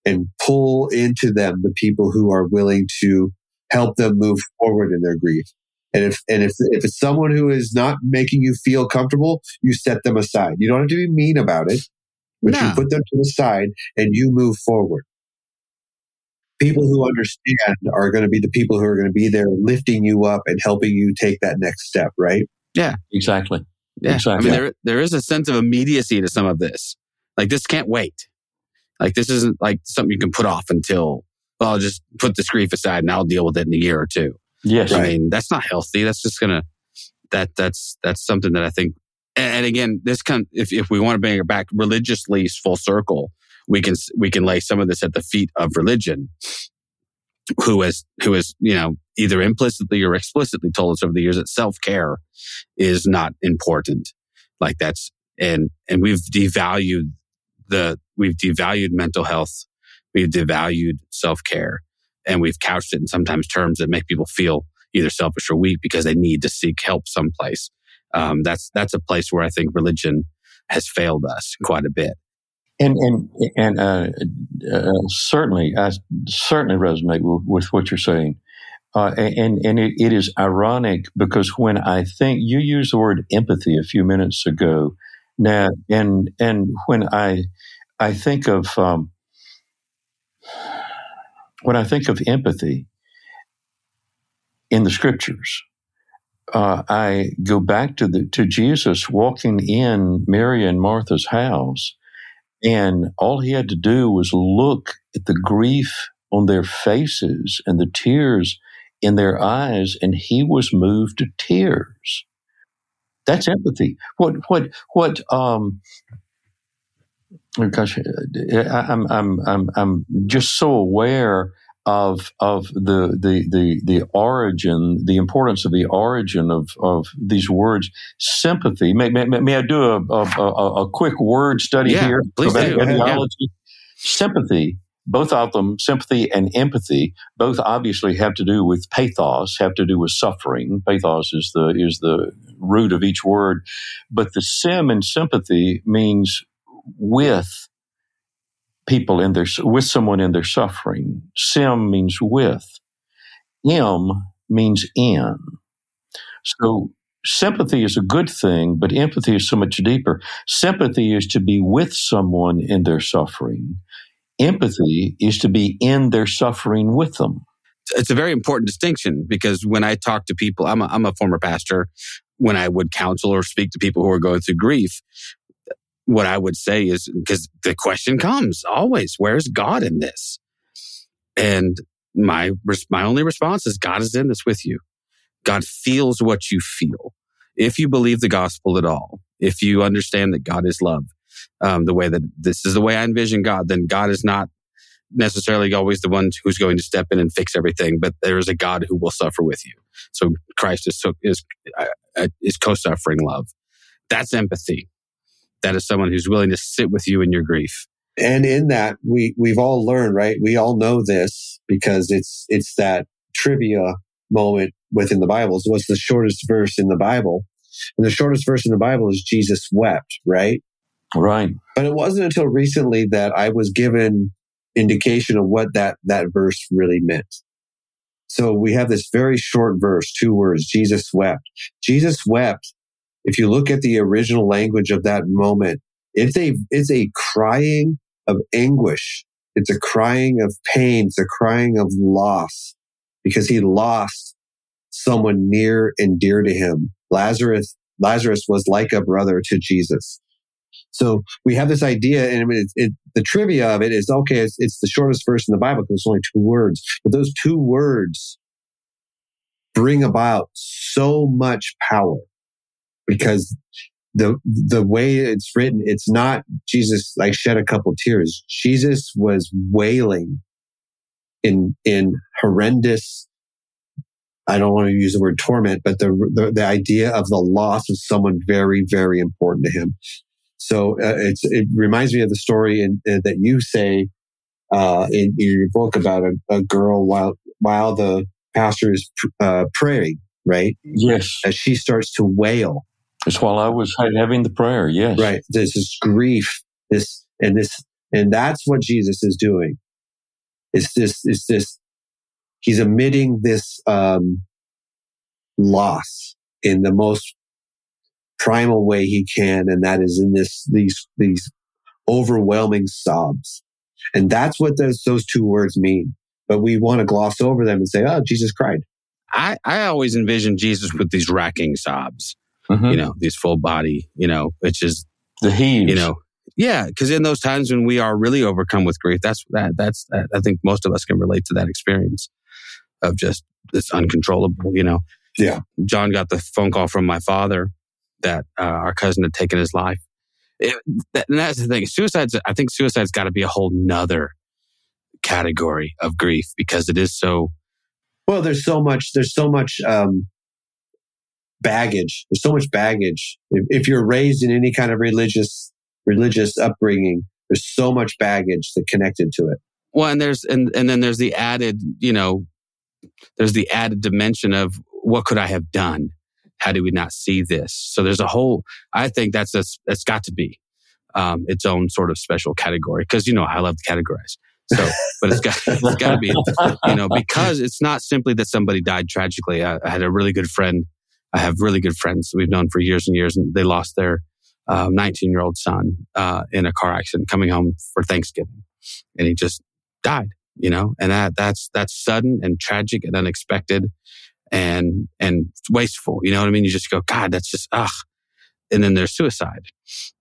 and pull into them the people who are willing to help them move forward in their grief. And if and if if it's someone who is not making you feel comfortable, you set them aside. You don't have to be mean about it, but you put them to the side and you move forward. People who understand are going to be the people who are going to be there lifting you up and helping you take that next step, right? Yeah. Exactly. Yeah. Exactly. I mean, there there is a sense of immediacy to some of this. Like this can't wait. Like this isn't like something you can put off until. Well, I'll just put this grief aside and I'll deal with it in a year or two. Yes. I mean, that's not healthy. That's just gonna that that's that's something that I think. And, and again, this kind if if we want to bring it back religiously full circle, we can we can lay some of this at the feet of religion, who has who has you know either implicitly or explicitly told us over the years that self care is not important. Like that's and and we've devalued the we've devalued mental health, we've devalued self care, and we've couched it in sometimes terms that make people feel either selfish or weak because they need to seek help someplace. Um, that's that's a place where I think religion has failed us quite a bit. And and and uh, uh, certainly, I certainly resonate with, with what you're saying. Uh, and and it, it is ironic because when I think you used the word empathy a few minutes ago, now and and when I I think of um, when I think of empathy in the scriptures, uh, I go back to the to Jesus walking in Mary and Martha's house, and all he had to do was look at the grief on their faces and the tears in their eyes, and he was moved to tears. That's empathy. What what what um Oh, gosh I- I'm I'm I'm I'm just so aware of of the the the the origin, the importance of the origin of of these words. Sympathy. May, may, may I do a, a, a, quick word study Yeah, here please about do. etymology? Sympathy. Both of them, sympathy and empathy, both obviously have to do with pathos, have to do with suffering. Pathos is the is the root of each word, but the sim in sympathy means with people in their with someone in their suffering. Sim means with. M means in. So sympathy is a good thing, but empathy is so much deeper. Sympathy is to be with someone in their suffering. Empathy is to be in their suffering with them. it's a very important distinction because when I talk to people, I'm a, I'm a former pastor. When I would counsel or speak to people who are going through grief, what I would say is because the question comes always, where's God in this? And my my only response is God is in this with you. God feels what you feel. If you believe the gospel at all, if you understand that God is love, um, the way that this is the way I envision God, then God is not necessarily always the one who's going to step in and fix everything, but there is a God who will suffer with you. So Christ is is uh, uh, is co-suffering love. That's empathy. That is someone who's willing to sit with you in your grief. And in that, we we've all learned, right? We all know this because it's it's that trivia moment within the Bible. So what's the shortest verse in the Bible? And the shortest verse in the Bible is Jesus wept, right? Right. But it wasn't until recently that I was given indication of what that, that verse really meant. So we have this very short verse, two words, Jesus wept. Jesus wept. If you look at the original language of that moment, it's a, it's a crying of anguish. It's a crying of pain. It's a crying of loss because he lost someone near and dear to him. Lazarus, Lazarus was like a brother to Jesus. So we have this idea, and it, it, the trivia of it is okay. It's, it's the shortest verse in the Bible because it's only two words, but those two words bring about so much power because the the way it's written, it's not Jesus like shed a couple tears. Jesus was wailing in in horrendous. I don't want to use the word torment, but the, the the idea of the loss of someone very very important to him. So uh, it's it reminds me of the story in, uh, that you say uh, in, in your book about a, a girl while while the pastor is uh, praying, right? Yes. As she starts to wail, It's while I was having the prayer. Yes. right? This is grief, this and this, and that's what Jesus is doing. It's this, it's this. He's emitting this um, loss in the most primal way he can, and that is in this these these overwhelming sobs, and that's what those those two words mean. But we want to gloss over them and say, "Oh, Jesus cried." I, I always envision Jesus with these racking sobs, Mhm. you know, these full body, you know, which is, The heaves. you know, yeah, because in those times when we are really overcome with grief, that's that that's that, I think most of us can relate to that experience of just it's uncontrollable, you know. Yeah. John got the phone call from my father that uh, our cousin had taken his life. It, that, and that's the thing. Suicide's, I think suicide's got to be a whole nother category of grief because it is so, Well, there's so much. There's so much um, baggage. There's so much baggage. If, if you're raised in any kind of religious religious upbringing, there's so much baggage that connected to it. well, and there's, and, and then there's the added, you know, there's the added dimension of what could I have done? How do we not see this? So there's a whole, I think that's, that's, that's got to be, um, its own sort of special category. Cause you know, I love to categorize. So, but it's got, it's got to be, you know, because it's not simply that somebody died tragically. I, I had a really good friend. I have really good friends that we've known for years and years, and they lost their 19 year old son uh, in a car accident coming home for Thanksgiving, and he just died. You know, and that that's that's sudden and tragic and unexpected, and and wasteful. You know what I mean? You just go, God, that's just ugh. And then there's suicide,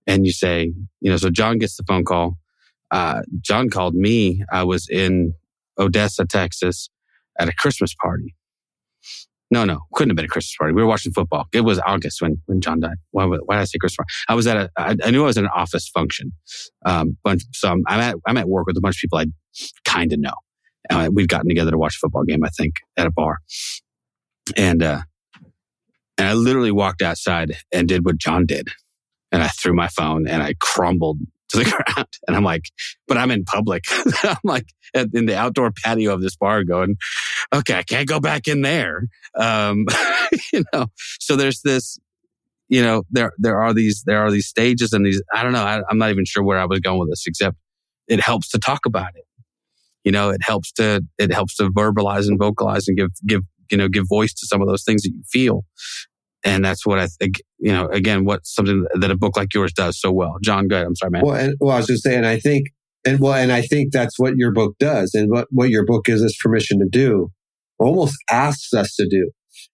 and you say, you know, so John gets the phone call. Uh, John called me. I was in Odessa, Texas, at a Christmas party. No, no, couldn't have been a Christmas party. We were watching football. It was August when when John died. Why, why did I say Christmas party? I was at a. I, I knew I was at an office function. Um, bunch. So I'm, I'm at I'm at work with a bunch of people I kind of know. Uh, we'd gotten together to watch a football game, I think, at a bar. And, uh, and I literally walked outside and did what John did. And I threw my phone and I crumbled to the ground. And I'm like, but I'm in public. I'm like in the outdoor patio of this bar going, okay, I can't go back in there. Um, you know, so there's this, you know, there, there are these, there are these stages and these, I don't know. I, I'm not even sure where I was going with this, except it helps to talk about it. You know, it helps to, it helps to verbalize and vocalize and give, give, you know, give voice to some of those things that you feel. And that's what I think, you know, again, what something that a book like yours does so well. John, go ahead. I'm sorry, man. Well, and, well, I was just saying, I think, and well, and I think that's what your book does. And what, what your book gives us permission to do, almost asks us to do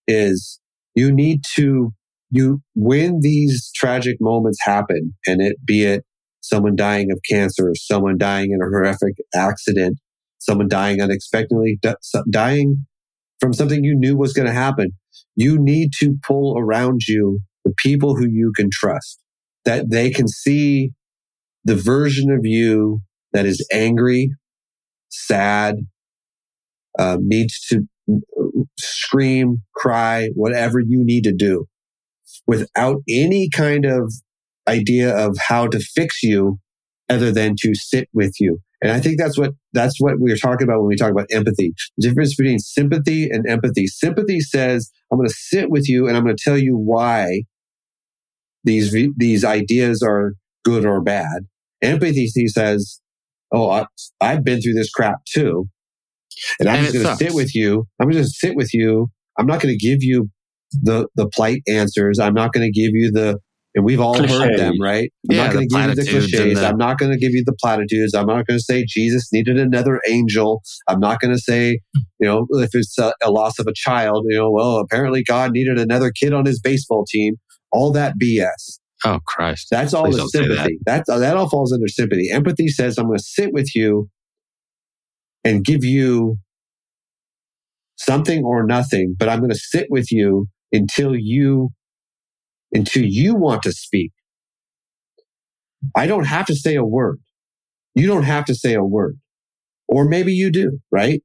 is you need to, you, when these tragic moments happen and it be it someone dying of cancer, someone dying in a horrific accident, someone dying unexpectedly, dying from something you knew was going to happen. You need to pull around you the people who you can trust, that they can see the version of you that is angry, sad, uh, needs to scream, cry, whatever you need to do without any kind of idea of how to fix you other than to sit with you. And I think that's what that's what we're talking about when we talk about empathy. The difference between sympathy and empathy. Sympathy says, I'm going to sit with you and I'm going to tell you why these these ideas are good or bad. Empathy says, Oh, I, have been through this crap too, and I'm and just going to sit with you. I'm just going to sit with you. I'm not going to give you the the polite answers. I'm not going to give you the and we've all Cliche. heard them, right? I'm yeah, not going to give you the cliches. The... I'm not going to give you the platitudes. I'm not going to say Jesus needed another angel. I'm not going to say, you know, if it's a, a, loss of a child, you know, well, apparently God needed another kid on his baseball team. All that BS. Oh Christ! That's all Please the sympathy. That. That's that all falls under sympathy. Empathy says, "I'm going to sit with you and give you something or nothing, but I'm going to sit with you until you until you want to speak. I don't have to say a word. You don't have to say a word. Or maybe you do, right?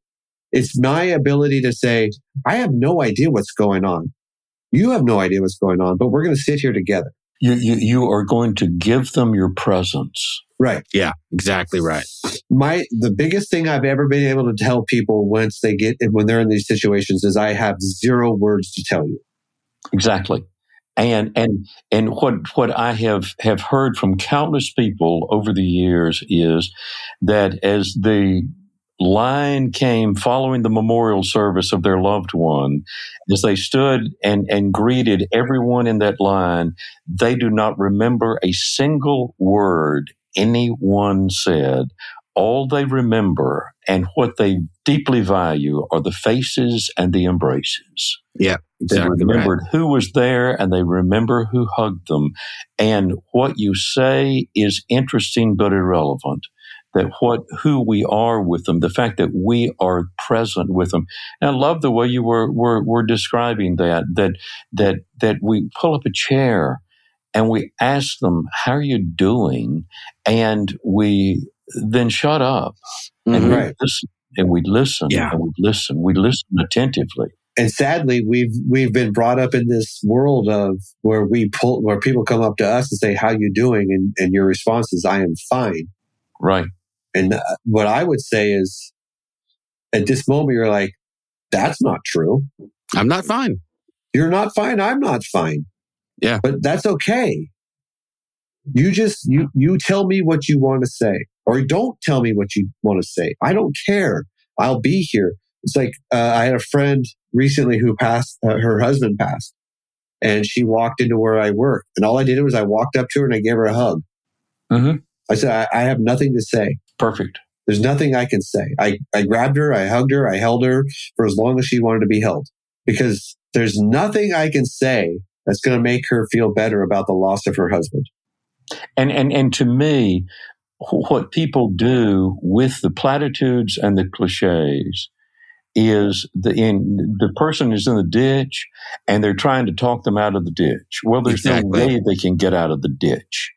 It's my ability to say, I have no idea what's going on. You have no idea what's going on, but we're going to sit here together. You, you, you are going to give them your presence. Right. Yeah, exactly right. My, the biggest thing I've ever been able to tell people once they get, when they're in these situations is I have zero words to tell you. Exactly and and and what what I have have heard from countless people over the years is that as the line came following the memorial service of their loved one, as they stood and, and greeted everyone in that line, they do not remember a single word anyone said. All they remember and what they deeply value are the faces and the embraces. Yeah. Exactly they remembered right. who was there and they remember who hugged them. And what you say is interesting but irrelevant. That what who we are with them, the fact that we are present with them. And I love the way you were were, were describing that, that that that we pull up a chair and we ask them, How are you doing? And we then shut up and mm-hmm. we listen and we listen yeah. and we listen. We listen attentively and sadly we've we've been brought up in this world of where we pull where people come up to us and say how you doing and, and your response is i am fine right and uh, what i would say is at this moment you're like that's not true. I'm not fine. You're not fine. I'm not fine. Yeah. But that's okay. You just you you tell me what you want to say or don't tell me what you want to say. I don't care. I'll be here. It's like uh, I had a friend recently who passed, uh, her husband passed, and she walked into where I work. And all I did was I walked up to her and I gave her a hug. Mm-hmm. I said, I, I have nothing to say. Perfect. There's nothing I can say. I, I grabbed her, I hugged her, I held her for as long as she wanted to be held because there's nothing I can say that's going to make her feel better about the loss of her husband. And, and, and to me, what people do with the platitudes and the cliches is the in the person is in the ditch and they're trying to talk them out of the ditch. Well, there's exactly. no way they can get out of the ditch.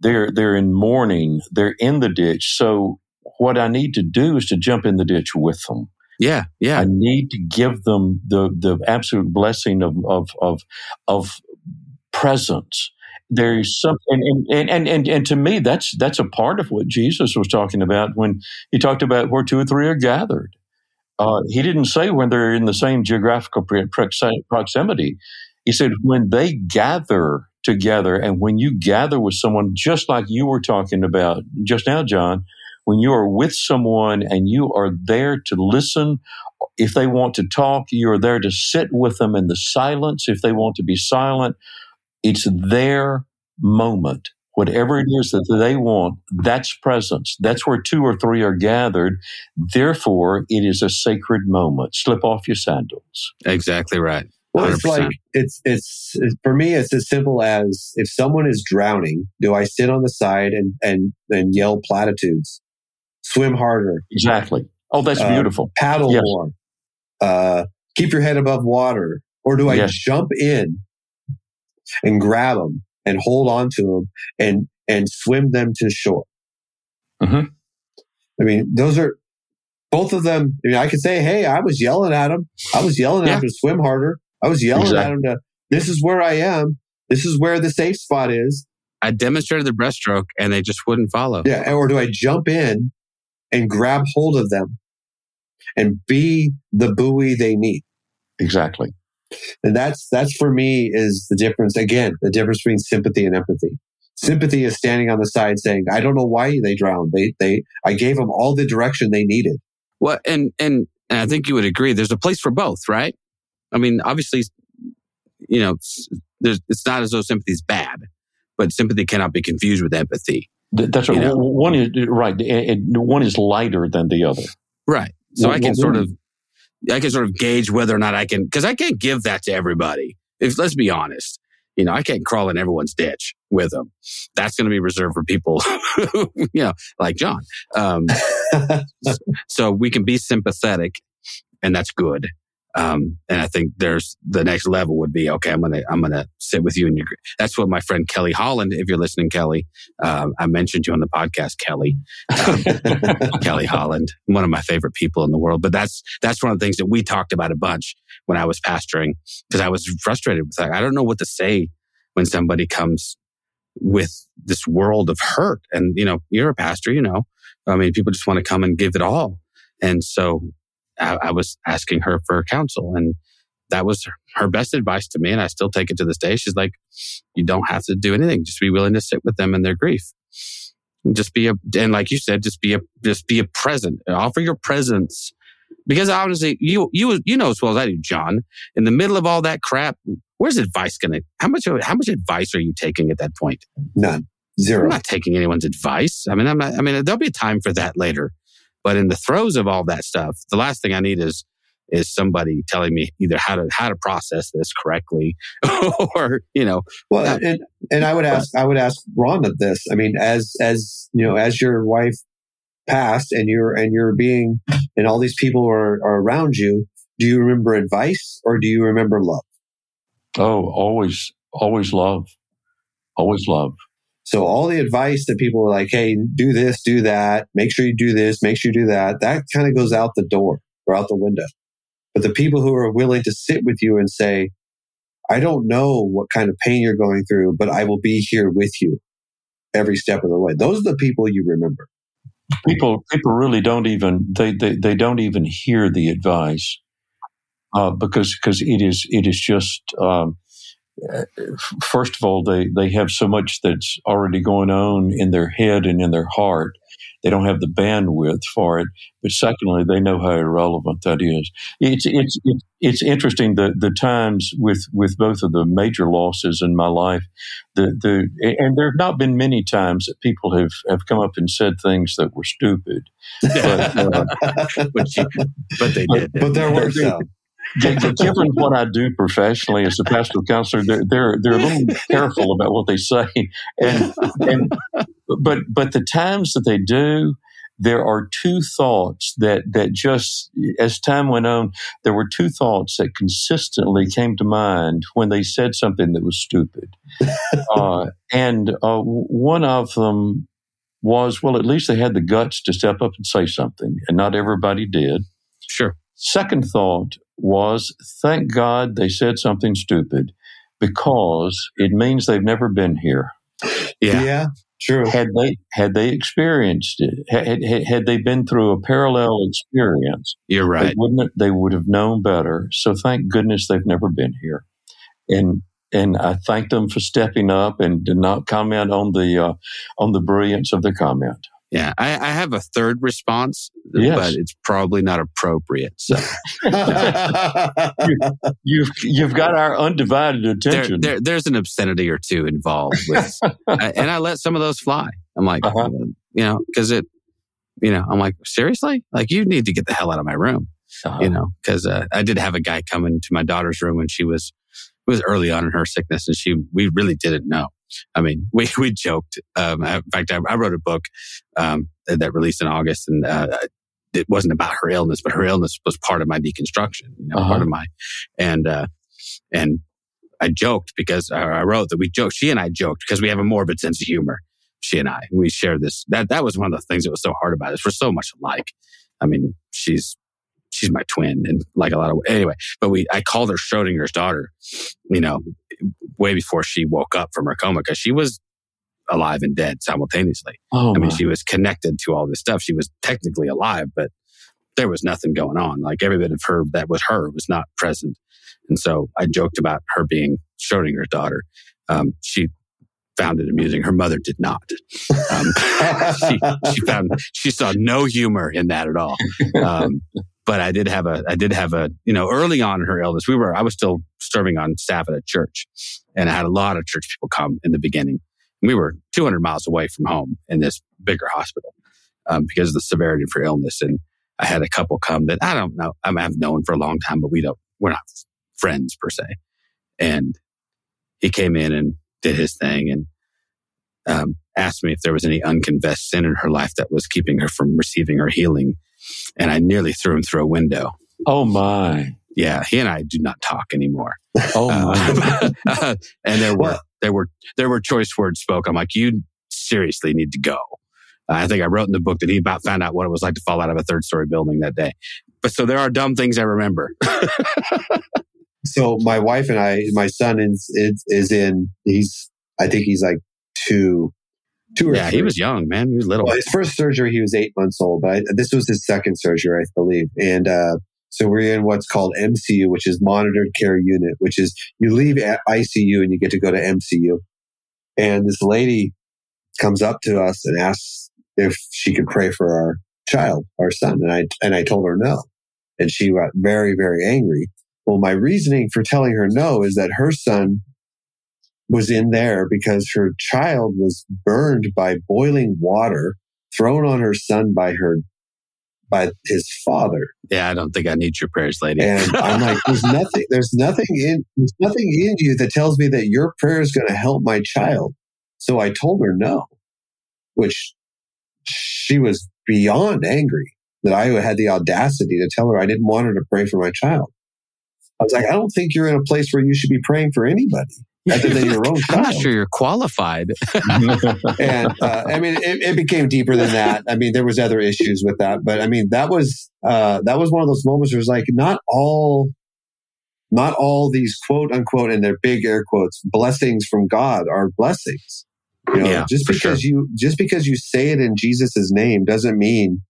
They're they're in mourning. They're in the ditch. So what I need to do is to jump in the ditch with them. Yeah, yeah. I need to give them the the absolute blessing of of of, of presence. There's something, and, and, and, and, and to me, that's that's a part of what Jesus was talking about when he talked about where two or three are gathered. Uh, he didn't say when they're in the same geographical proximity. He said when they gather together, and when you gather with someone, just like you were talking about just now, John, when you are with someone and you are there to listen, if they want to talk, you are there to sit with them in the silence. If they want to be silent, it's their moment. Whatever it is that they want, that's presence. That's where two or three are gathered. Therefore, it is a sacred moment. Slip off your sandals. Exactly right. Well, it's like it's, it's it's for me. It's as simple as if someone is drowning, do I sit on the side and and and yell platitudes? Swim harder. Exactly. Oh, that's uh, beautiful. Paddle yes. more. Uh, keep your head above water. Or do I yes. jump in and grab them and hold on to them and and swim them to shore? Mm-hmm. I mean, those are both of them. I mean, I could say, "Hey, I was yelling at him. I was yelling yeah. at him to swim harder. I was yelling exactly. at him to, this is where I am. This is where the safe spot is. I demonstrated the breaststroke and they just wouldn't follow. Yeah. Or do I jump in and grab hold of them and be the buoy they need? Exactly. And that's, that's for me is the difference. Again, the difference between sympathy and empathy. Sympathy is standing on the side saying, I don't know why they drowned. They, they, I gave them all the direction they needed. Well, and, and, and I think you would agree there's a place for both, right? I mean, obviously, you know, there's, it's not as though sympathy is bad, but sympathy cannot be confused with empathy. That's right. One is right. One is lighter than the other. Right. So I can sort of, I can sort of gauge whether or not I can, because I can't give that to everybody. If let's be honest, you know, I can't crawl in everyone's ditch with them. That's going to be reserved for people, you know, like John. Um, so we can be sympathetic, and that's good. Um, and I think there's the next level would be okay. I'm gonna I'm gonna sit with you and your. That's what my friend Kelly Holland. If you're listening, Kelly, um, I mentioned you on the podcast, Kelly, um, Kelly Holland, one of my favorite people in the world. But that's that's one of the things that we talked about a bunch when I was pastoring because I was frustrated with like I don't know what to say when somebody comes with this world of hurt. And you know, you're a pastor, you know. I mean, people just want to come and give it all. And so I, I was asking her for counsel and that was her best advice to me. And I still take it to this day. She's like, you don't have to do anything. Just be willing to sit with them in their grief. Just be a, and like you said, just be a, just be a present. Offer your presence. Because honestly, you, you, you know as well as I do, John, in the middle of all that crap, where's advice going to, how much, how much advice are you taking at that point? None. Zero. I'm not taking anyone's advice. I mean, I'm not, I mean, there'll be a time for that later. But in the throes of all that stuff, the last thing I need is is somebody telling me either how to how to process this correctly or you know well and and i would ask i would ask rhonda this. I mean as as you know as your wife passed and you're and you're being and all these people are, are around you do you remember advice or do you remember love? Oh always always love. Always love so all the advice that people are like, hey, do this, do that, make sure you do this, make sure you do that, that kind of goes out the door or out the window. But the people who are willing to sit with you and say, I don't know what kind of pain you're going through, but I will be here with you every step of the way. Those are the people you remember. People, people really don't even they they, they don't even hear the advice uh, because because it is it is just um, first of all, they, they have so much that's already going on in their head and in their heart. They don't have the bandwidth for it. But secondly, they know how irrelevant that is. It's, it's, it's, it's interesting the, the times with, with both of the major losses in my life, the, the, and there have not been many times that people have, have come up and said things that were stupid. But, uh, but, but, they did. But, but there were some given what I do professionally as a pastoral counselor, they're, they're, they're a little careful about what they say. And, and, but, but the times that they do, there are two thoughts that, that just, as time went on, there were two thoughts that consistently came to mind when they said something that was stupid. uh, and uh, one of them was, well, at least they had the guts to step up and say something, and not everybody did. Sure. Second thought was, thank God they said something stupid because it means they've never been here. Yeah. yeah true. Had they had they experienced it, had, had, had they been through a parallel experience, You're they right. wouldn't they would have known better. So thank goodness they've never been here, and and I thank them for stepping up and did not comment on the uh, on the brilliance of the comment. Yeah. I, I have a third response, Yes. but it's probably not appropriate. So You've you've got our undivided attention. there, there's an obscenity or two involved with, and I let some of those fly. I'm like, Uh-huh. you know, because it, you know, I'm like, seriously, like you need to get the hell out of my room. Uh-huh. you know, because uh, I did have a guy come into my daughter's room when she was it was early on in her sickness, and she we really didn't know. I mean, we we joked. Um, in fact, I, I wrote a book um, that released in August, and uh, it wasn't about her illness, but her illness was part of my deconstruction. You know, Uh-huh. part of my and uh, and I joked because I I wrote that we joked. She and I joked because we have a morbid sense of humor. She and I, we share this. That that was one of the things that was so hard about us. We're so much alike. I mean, she's she's my twin, and like a lot of anyway. But we, I called her Schrodinger's daughter. You know, way before she woke up from her coma because she was alive and dead simultaneously. oh, I mean, my. she was connected to all this stuff. She was technically alive, but there was nothing going on. Like every bit of her that was her was not present. And so I joked about her being Schrodinger's daughter. Um, she found it amusing. Her mother did not. Um, she, she found she saw no humor in that at all. Um, but I did have a I did have a you know early on in her illness we were I was still serving on staff at a church, and I had a lot of church people come in the beginning. We were 200 miles away from home in this bigger hospital um, because of the severity of her illness, and I had a couple come that I don't know I mean, I've known for a long time, but we don't we're not friends per se. And he came in and did his thing and um, asked me if there was any unconfessed sin in her life that was keeping her from receiving her healing. And I nearly threw him through a window. oh my, Yeah, he and I do not talk anymore. oh my. Uh, and there were there were there were choice words spoke. I'm like, you seriously need to go. I think I wrote in the book that he about found out what it was like to fall out of a third story building that day. But so there are dumb things I remember. so my wife and I, my son is, is is in. He's I think he's like two, two or yeah, three. he was young, man. He was little. Well, his first surgery, he was eight months old, but this was his second surgery, I believe. And uh, so we're in what's called MCU, which is monitored care unit, which is you leave at ICU and you get to go to MCU. And this lady comes up to us and asks if she could pray for our child, our son, and I and I told her no, and she got very very angry. Well, my reasoning for telling her no is that her son was in there because her child was burned by boiling water thrown on her son by her by his father. Yeah, I don't think I need your prayers, lady. and i'm like there's nothing there's nothing in there's nothing in you that tells me that your prayer is going to help my child. So i told her no which she was beyond angry that i had the audacity to tell her i didn't want her to pray for my child. I was like i don't think you're in a place where you should be praying for anybody other than your own I'm not sure you're qualified. and uh, I mean, it, it became deeper than that. I mean, there was other issues with that, but I mean, that was uh, that was one of those moments where it's like not all, not all these quote unquote and their big air quotes blessings from God are blessings. You know, Yeah, just for because you just because you say it in Jesus' name doesn't mean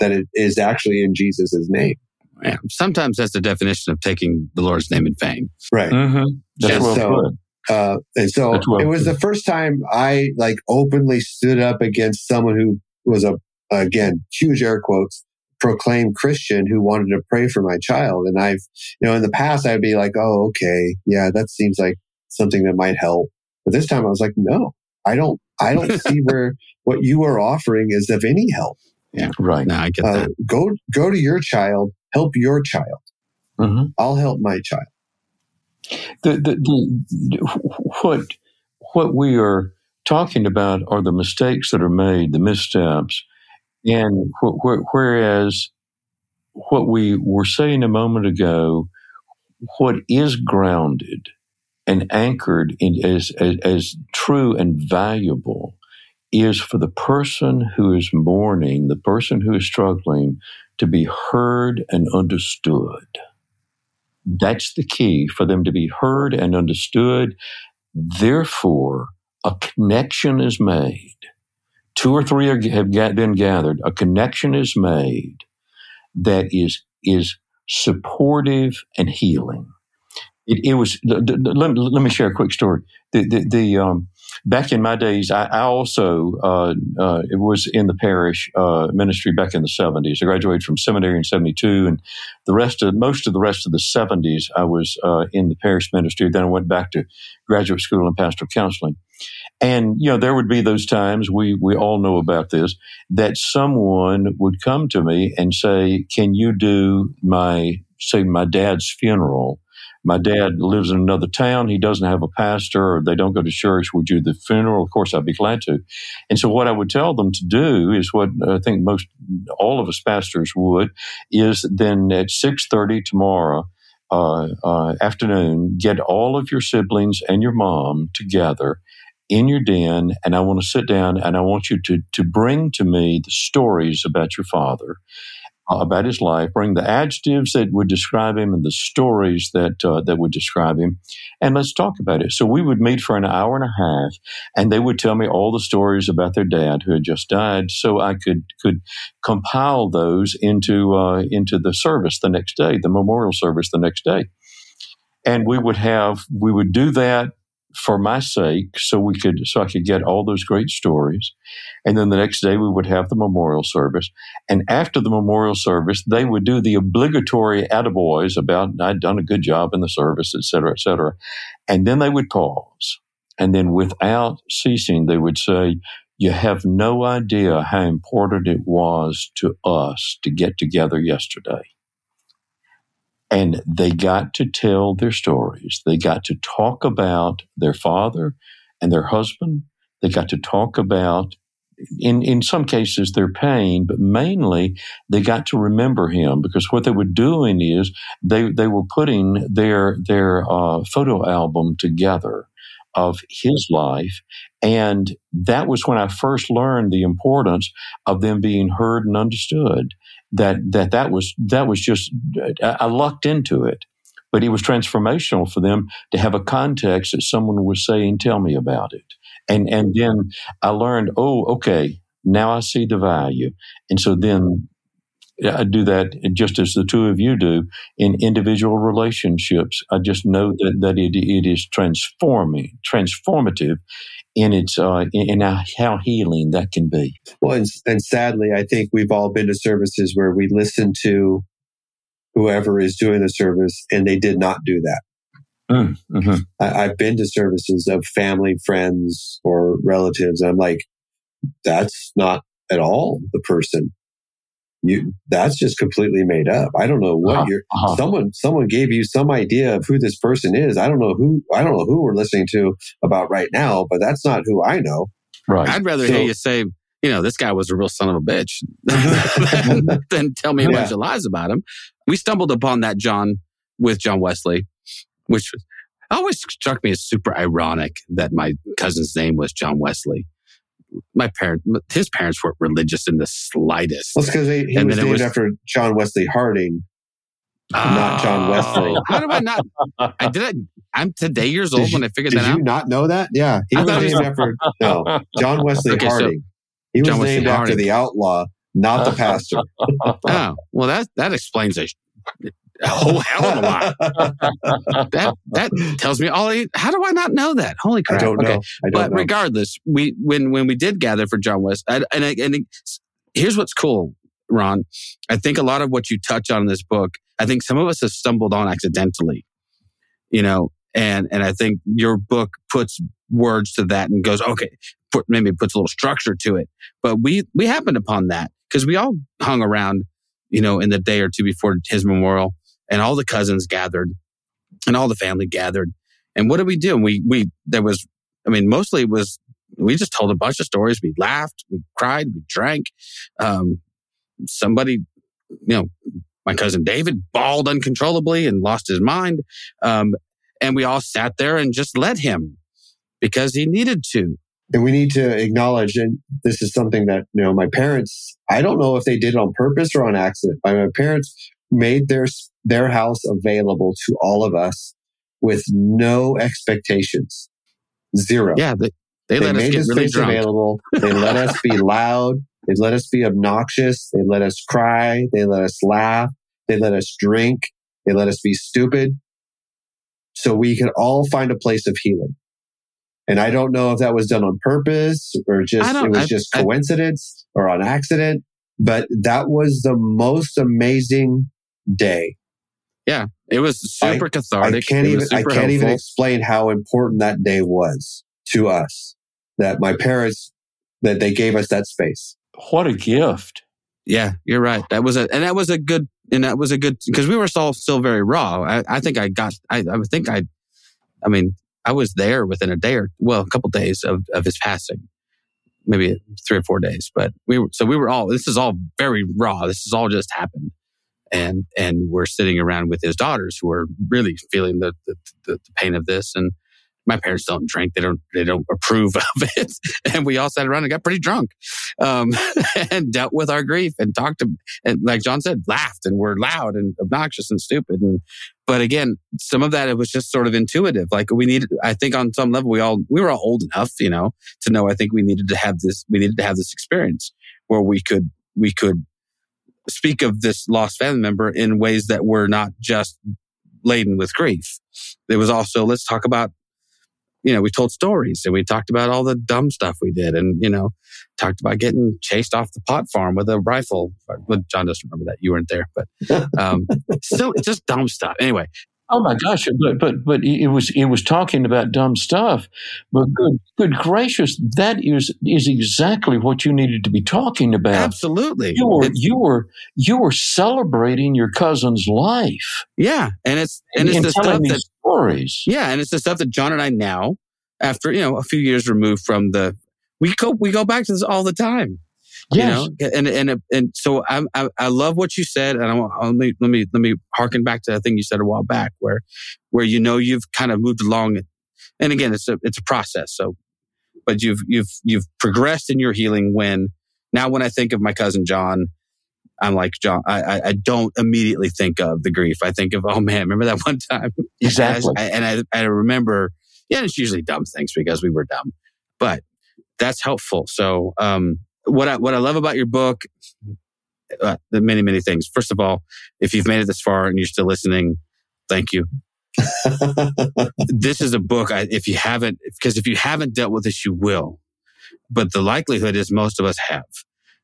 that it is actually in Jesus' name. Yeah. Sometimes that's the definition of taking the Lord's name in vain. Right. hmm That's And well so- put. Uh, and so That's well it was put. the first time I like openly stood up against someone who was a, again, huge air quotes, proclaimed Christian who wanted to pray for my child. And I've, you know, in the past, I'd be like, oh, okay. Yeah, that seems like something that might help. But this time I was like, no, I don't, I don't see where what you are offering is of any help. Yeah, right. No, I get Uh, that. go, go to your child, help your child. hmm I'll help my child. The, the, the, what what we are talking about are the mistakes that are made, the missteps, and wh- wh- whereas what we were saying a moment ago, what is grounded and anchored in as, as, as true and valuable is for the person who is mourning, the person who is struggling, to be heard and understood. That's the key for them to be heard and understood. Therefore, a connection is made. Two or three are, have been gathered. A connection is made that is is supportive and healing. It, it was. let, let, me share a quick story. The the, the um, back in my days, I, I also uh, uh, was in the parish uh, ministry back in the seventies. I graduated from seminary in seventy two, and the rest of most of the rest of the seventies, I was uh, in the parish ministry. Then I went back to graduate school and pastoral counseling. And you know, there would be those times we we all know about this that someone would come to me and say, "Can you do my say my dad's funeral?" My dad lives in another town. He doesn't have a pastor or they don't go to church. Would you do the funeral? Of course, I'd be glad to. And so what I would tell them to do is what I think most, all of us pastors would is then at 630 tomorrow, uh, uh, afternoon, get all of your siblings and your mom together in your den and I want to sit down and I want you to, to bring to me the stories about your father about his life, bring the adjectives that would describe him and the stories that uh, that would describe him, and let's talk about it. So we would meet for an hour and a half, and they would tell me all the stories about their dad who had just died, so I could could compile those into uh, into the service the next day, the memorial service the next day, and we would have we would do that for my sake so we could so I could get all those great stories. And then the next day we would have the memorial service. And after the memorial service, they would do the obligatory attaboys about I'd done a good job in the service, et cetera, et cetera. And then they would pause. And then without ceasing, they would say, you have no idea how important it was to us to get together yesterday. And they got to tell their stories. They got to talk about their father and their husband. They got to talk about, in, in some cases, their pain, but mainly they got to remember him because what they were doing is they, they were putting their, their uh, photo album together of his life. And that was when I first learned the importance of them being heard and understood that that that was that was just I lucked into it, but it was transformational for them to have a context that someone was saying, "Tell me about it," and and then I learned, oh, okay, now I see the value, and so then I do that just as the two of you do in individual relationships. I just know that, that it, it is transforming, transformative in its uh, in, how healing that can be. Well, and, and sadly, I think we've all been to services where we listen to whoever is doing the service, and they did not do that. Mm, mm-hmm. I, have been to services of family, friends, or relatives. And I'm like, that's not at all the person you that's just completely made up. I don't know what uh-huh. you're uh-huh. someone someone gave you some idea of who this person is. I don't know who I don't know who we're listening to about right now, but that's not who I know. Right. I'd rather so, hear you say, you know, this guy was a real son of a bitch than, than, tell me a yeah. bunch of lies about him. We stumbled upon that John with John Wesley, which was always struck me as super ironic that my cousin's name was John Wesley my parents, his parents weren't religious in the slightest. Well, because he, he was named was, after John Wesley Harding, not John oh, Wesley. How do I not? I did it. I'm today years old when I figured that out. Did you not know that? Yeah, he was named was, after no John Wesley okay, Harding. So he was John named Wesley after Harding. the outlaw, not the pastor. oh, well, that that explains a a whole hell of a lot. that that tells me all. How do I not know that? Holy crap! I don't know. Okay. I don't but know. regardless, we when when we did gather for John West, I, and I, and here's what's cool, Ron. I think a lot of what you touch on in this book, I think some of us have stumbled on accidentally. You know, and and I think your book puts words to that and goes, okay, put, maybe puts a little structure to it. But we we happened upon that because we all hung around, you know, in the day or two before his memorial and all the cousins gathered and all the family gathered. And what did we do? we, we, there was, I mean, mostly it was, we just told a bunch of stories. We laughed, we cried, we drank. Um, somebody, you know, my cousin David bawled uncontrollably and lost his mind. Um, and we all sat there and just let him because he needed to. And we need to acknowledge, and this is something that, you know, my parents, I don't know if they did it on purpose or on accident. But my parents made their, their house available to all of us with no expectations. Zero. Yeah. They, they, They let us made the really available. They let us be loud. They let us be obnoxious. They let us cry. They let us laugh. They let us drink. They let us be stupid. So we could all find a place of healing. And I don't know if that was done on purpose or just, it was I- just I- coincidence or on accident, but that was the most amazing day. Yeah, it was super I cathartic. can't even I can't even explain how important that day was to us. That my parents that they gave us that space. What a gift. Yeah, you're right. That was a and that was a good and that was a good because we were still still very raw. I, I think I got I, I think I I mean I was there within a day or well a couple days of of his passing, maybe three or four days. But we were so we were all this is all very raw. This has all just happened, and and we're sitting around with his daughters who are really feeling the the, the, pain of this and. My parents don't drink; they don't. They don't approve of it, and we all sat around and got pretty drunk, um, and dealt with our grief and talked to and like John said, laughed and were loud and obnoxious and stupid. And but again, some of that it was just sort of intuitive. Like we needed, I think on some level, we all we were all old enough, you know, to know. I think we needed to have this. We needed to have this experience where we could we could speak of this lost family member in ways that were not just laden with grief. It was also let's talk about. You know, we told stories and we talked about all the dumb stuff we did, and you know, talked about getting chased off the pot farm with a rifle. Well, John doesn't remember that. You weren't there, but um, still, just dumb stuff. Anyway, Oh my gosh! But but but it was it was talking about dumb stuff. But good good gracious, that is is exactly what you needed to be talking about. absolutely. You were It's- you were you were celebrating your cousin's life yeah, and it's and it's the stuff that stories. yeah, and it's the stuff that John and I now, after you know a few years removed from the, we go we go back to this all the time. Yes. You know, and and and so I, I I love what you said, and I want let me let me let me harken back to a thing you said a while back, where where you know you've kind of moved along, and again it's a it's a process. So, but you've you've you've progressed in your healing. When now when I think of my cousin John, I'm like John. I I, I don't immediately think of the grief. I think of oh man, remember that one time Exactly. and I, and I, I remember, yeah, it's usually dumb things because we were dumb, but that's helpful. So, um, what I, what I love about your book, uh, the many, many things. First of all, if you've made it this far and you're still listening, thank you. this is a book. I, if you haven't, because if you haven't dealt with this, you will. But the likelihood is most of us have.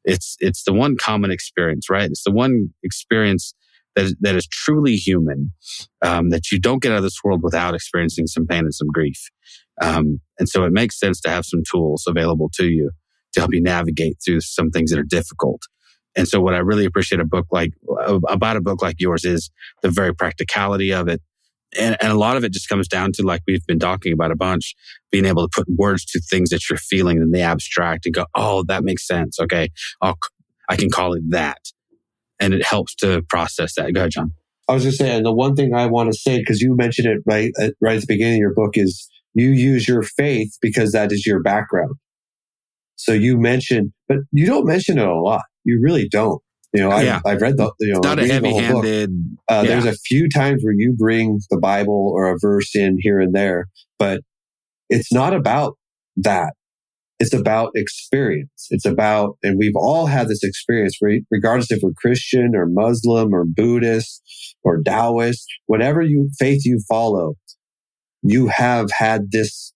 It's it's the one common experience, right? It's the one experience that is, that is truly human um, that you don't get out of this world without experiencing some pain and some grief. Um, and so it makes sense to have some tools available to you to help you navigate through some things that are difficult. And so what I really appreciate a book like about a book like yours is the very practicality of it. And, and a lot of it just comes down to like we've been talking about a bunch, being able to put words to things that you're feeling in the abstract and go, oh, that makes sense. Okay, I'll, I can call it that, and it helps to process that. Go ahead, John. I was just saying the one thing I want to say because you mentioned it right uh, right at the beginning of your book is you use your faith because that is your background. So you mentioned, but you don't mention it a lot. You really don't. You know, I've, Yeah. I've read the you know Not a reading the whole book. heavy-handed. Uh, yeah. There's a few times where you bring the Bible or a verse in here and there, but it's not about that. It's about experience. It's about, and we've all had this experience, regardless if we're Christian or Muslim or Buddhist or Taoist, whatever you faith you follow, you have had this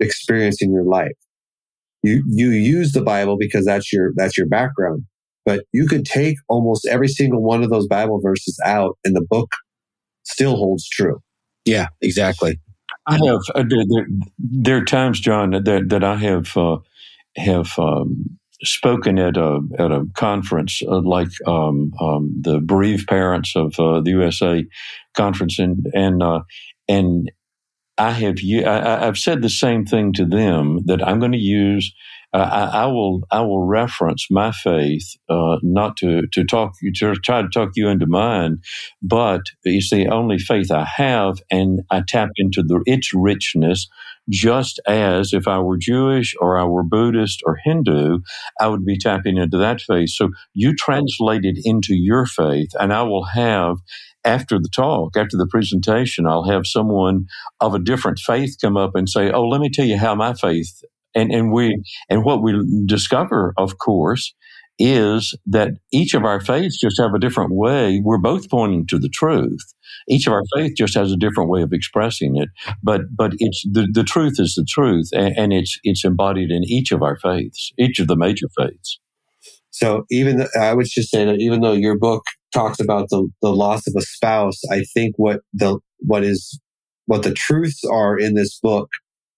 experience in your life. You you use the Bible because that's your that's your background. But you could take almost every single one of those Bible verses out, and the book still holds true. Yeah, exactly. I have. Uh, there, there, there are times, John, that that I have uh, have um, spoken at a at a conference uh, like um, um, the bereaved parents of uh, the USA conference, and and uh, and I have I, I've said the same thing to them that I'm going to use. Uh, I, I will I will reference my faith, uh, not to to talk to try to talk you into mine, but it's the only faith I have, and I tap into the its richness just as if I were Jewish or I were Buddhist or Hindu, I would be tapping into that faith. So you translate it into your faith, and I will have after the talk, after the presentation, I'll have someone of a different faith come up and say, "Oh, let me tell you how my faith." And and we and what we discover, of course, is that each of our faiths just have a different way. We're both pointing to the truth. Each of our faith just has a different way of expressing it, but but it's the, the truth is the truth, and, and it's it's embodied in each of our faiths, each of the major faiths. So even I would just say that even though your book talks about the, the loss of a spouse, I think what the what is what the truths are in this book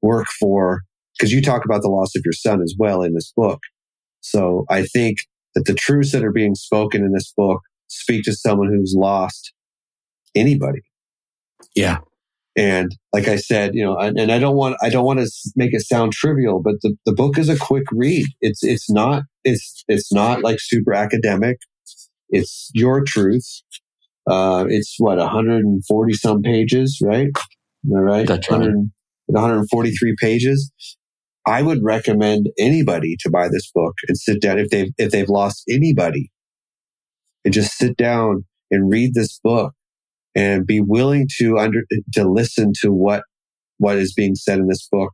work for because you talk about the loss of your son as well in this book. So I think that the truths that are being spoken in this book speak to someone who's lost anybody. Yeah. And like I said, you know, and, and I don't want, I don't want to make it sound trivial, but the, the book is a quick read. It's, it's not, it's, it's not like super academic. It's your truth. Uh, it's what, 140 some pages, right? Am I right? That's right. 143 pages. I would recommend anybody to buy this book and sit down if they've if they've lost anybody and just sit down and read this book and be willing to under to listen to what what is being said in this book.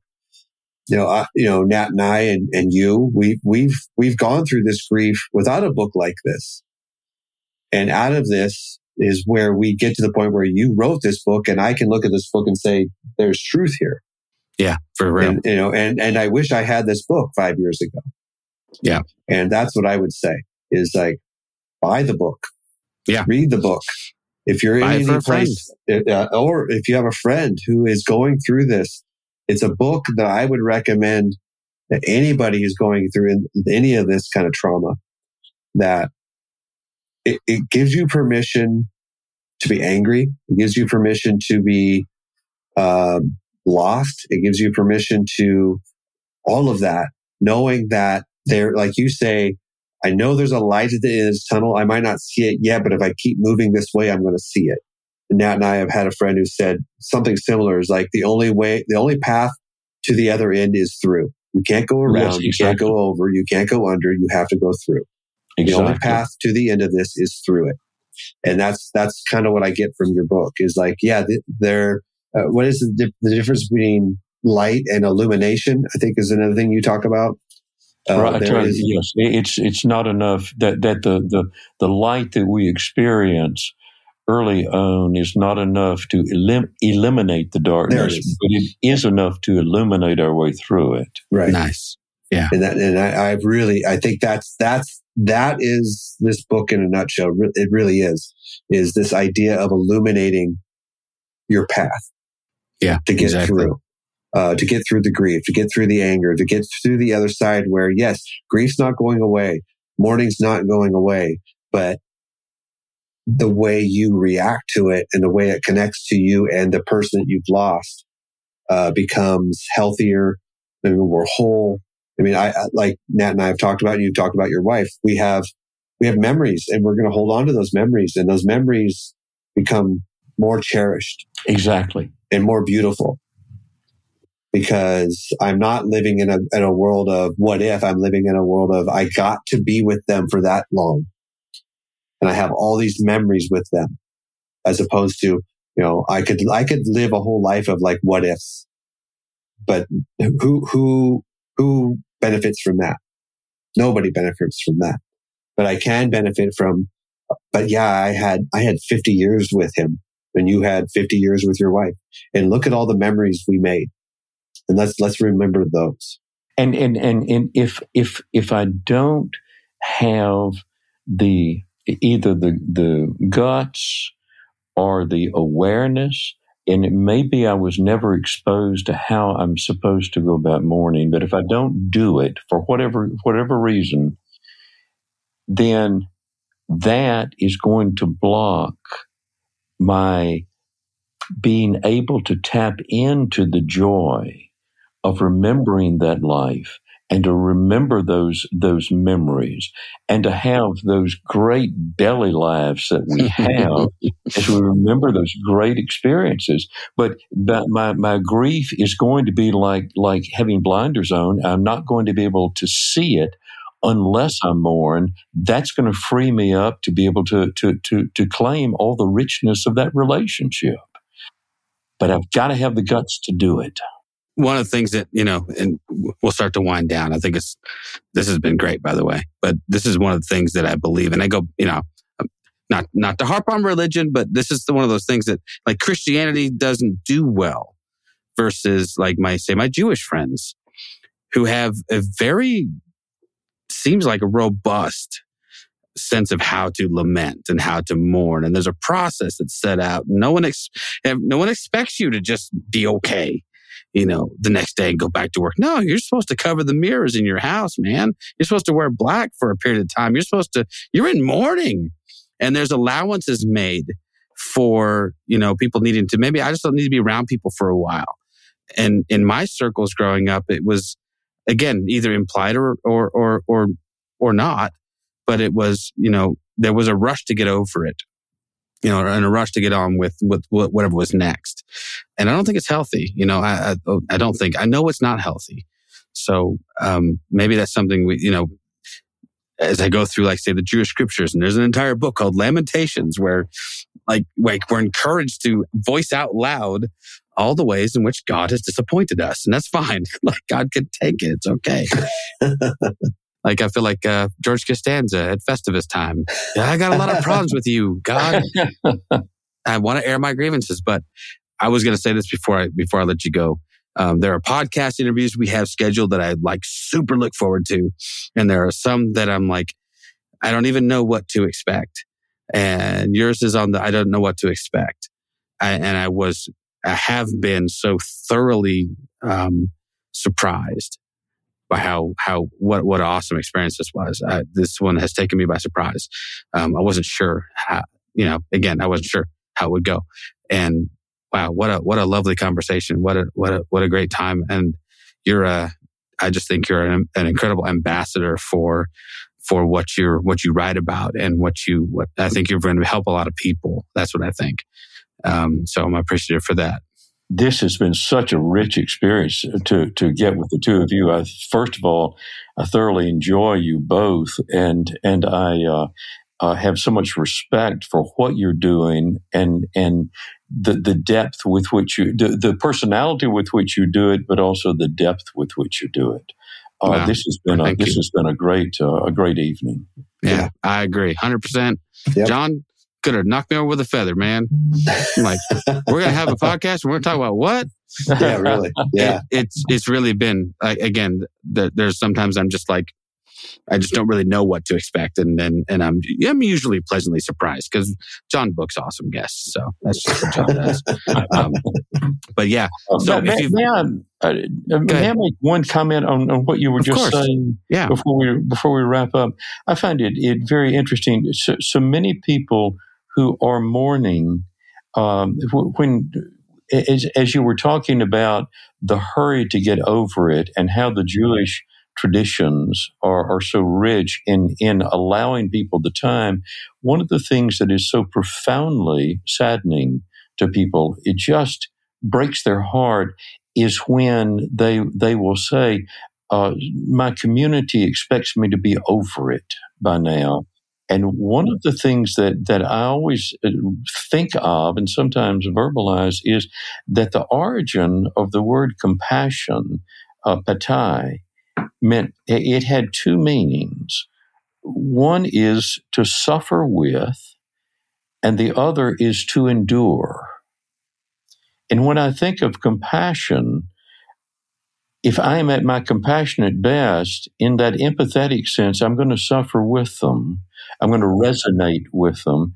You know, I, you know, Nat and I and, and you, we we've we've gone through this grief without a book like this. And out of this is where we get to the point where you wrote this book and I can look at this book and say, there's truth here. Yeah, for real. And, you know, and, and I wish I had this book five years ago. Yeah. And that's what I would say is like, buy the book. Yeah. Read the book. If you're Buy in any place, uh, or if you have a friend who is going through this, it's a book that I would recommend that anybody who's going through any of this kind of trauma, that it, it gives you permission to be angry. It gives you permission to be um, lost. It gives you permission to all of that, knowing that there, like you say, I know there's a light at the end of this tunnel. I might not see it yet, but if I keep moving this way, I'm going to see it. And Nat and I have had a friend who said something similar is like the only way, the only path to the other end is through. You can't go around. Yes, You can't go over. You can't go under. You have to go through. The only path to the end of this is through it. And that's, that's kind of what I get from your book is like, yeah, th- there, uh, what is the, dif- the difference between light and illumination? I think is another thing you talk about. Uh, right, there right, is- yes, it's it's not enough that that the the the light that we experience early on is not enough to elim- eliminate the darkness, is. but it is enough to illuminate our way through it. right. Nice. Yeah. And that, and I, I really, I think that's, that's, that is this book in a nutshell. It really is, is this idea of illuminating your path. Yeah, To get exactly. through, uh, to get through the grief, to get through the anger, to get through the other side where yes, grief's not going away. Mourning's not going away, but the way you react to it and the way it connects to you and the person that you've lost, uh, becomes healthier and more whole. I mean, I, I like Nat and I have talked about, and you've talked about your wife. We have, we have memories and we're going to hold on to those memories and those memories become more cherished Exactly. and more beautiful because I'm not living in a, in a world of what if I'm living in a world of I got to be with them for that long. And I have all these memories with them as opposed to, you know, I could, I could live a whole life of like what ifs, but who, who, who benefits from that? Nobody benefits from that, but I can benefit from, but yeah, I had, I had 50 years with him and you had 50 years with your wife. And look at all the memories we made. And let's let's remember those. And and and and if if if I don't have the either the the guts or the awareness, and maybe I was never exposed to how I'm supposed to go about mourning, but if I don't do it for whatever whatever reason, then that is going to block my being able to tap into the joy of remembering that life and to remember those those memories and to have those great belly laughs that we have as we remember those great experiences. But my my grief is going to be like like having blinders on. I'm not going to be able to see it unless I mourn, that's going to free me up to be able to, to, to, to claim all the richness of that relationship. But I've got to have the guts to do it one of the things that you know and we'll start to wind down. I think it's this has been great by the way but this is one of the things that i believe and i go you know um, not not to harp on religion but this is the, one of those things that like christianity doesn't do well versus like my say my jewish friends who have a very seems like a robust sense of how to lament and how to mourn. And there's a process that's set out. No one ex- no one expects you to just be okay you know, the next day and go back to work. No, you're supposed to cover the mirrors in your house, man. You're supposed to wear black for a period of time. You're supposed to, you're in mourning. And there's allowances made for, you know, people needing to, maybe I just don't need to be around people for a while. And in my circles growing up, it was, again, either implied or, or, or, or, or not, but it was, you know, there was a rush to get over it you know, in a rush to get on with, with whatever was next. And I don't think it's healthy. You know, I, I, I don't think, I know it's not healthy. So, um, maybe that's something we, you know, as I go through, like say the Jewish scriptures, and there's an entire book called Lamentations where like, like we're encouraged to voice out loud all the ways in which God has disappointed us. And that's fine. like God can take it. It's okay. Like I feel like uh, George Costanza at Festivus time. Yeah, I got a lot of problems with you, God. I want to air my grievances, but I was going to say this before I before I let you go. Um, there are podcast interviews we have scheduled that I like super look forward to, and there are some that I'm like, I don't even know what to expect. And yours is on the I don't know what to expect. I, and I was I have been so thoroughly um, surprised by how how what what an awesome experience this was. Uh, this one has taken me by surprise. Um, I wasn't sure how, you know, again, I wasn't sure how it would go. And wow, what a what a lovely conversation. What a what a what a great time. And you're a I just think you're an, an incredible ambassador for for what you're what you write about and what you what I think you're going to help a lot of people. That's what I think. Um, so I'm appreciative for that this has been such a rich experience to to get with the two of you. I, first of all, I thoroughly enjoy you both, and and I uh, uh, have so much respect for what you're doing and and the the depth with which you the, the personality with which you do it, but also the depth with which you do it. Uh, wow. This has been a, this you. has been a great uh, a great evening. Yeah, yeah. I agree, hundred percent. John, could have knocked me over with a feather, man. I'm like, we're gonna have a podcast and we're gonna talk about what? Yeah, really. Yeah, it, it's it's really been again. The, there's sometimes I'm just like, I just don't really know what to expect, and and, and I'm I'm usually pleasantly surprised because John books awesome guests, so that's just what John does. Um, but yeah, so may, may, I, uh, may I make one comment on, on what you were just course. saying? Yeah. before we before we wrap up, I find it it very interesting. So, so many people who are mourning. Um, when, as, as you were talking about the hurry to get over it and how the Jewish traditions are, are so rich in, in allowing people the time, one of the things that is so profoundly saddening to people, it just breaks their heart, is when they, they will say, uh, my community expects me to be over it by now. And one of the things that, that I always uh, think of and sometimes verbalize is that the origin of the word compassion, uh, pati, meant it had two meanings. One is to suffer with, and the other is to endure. And when I think of compassion, if I am at my compassionate best, in that empathetic sense, I'm going to suffer with them. I'm going to resonate with them.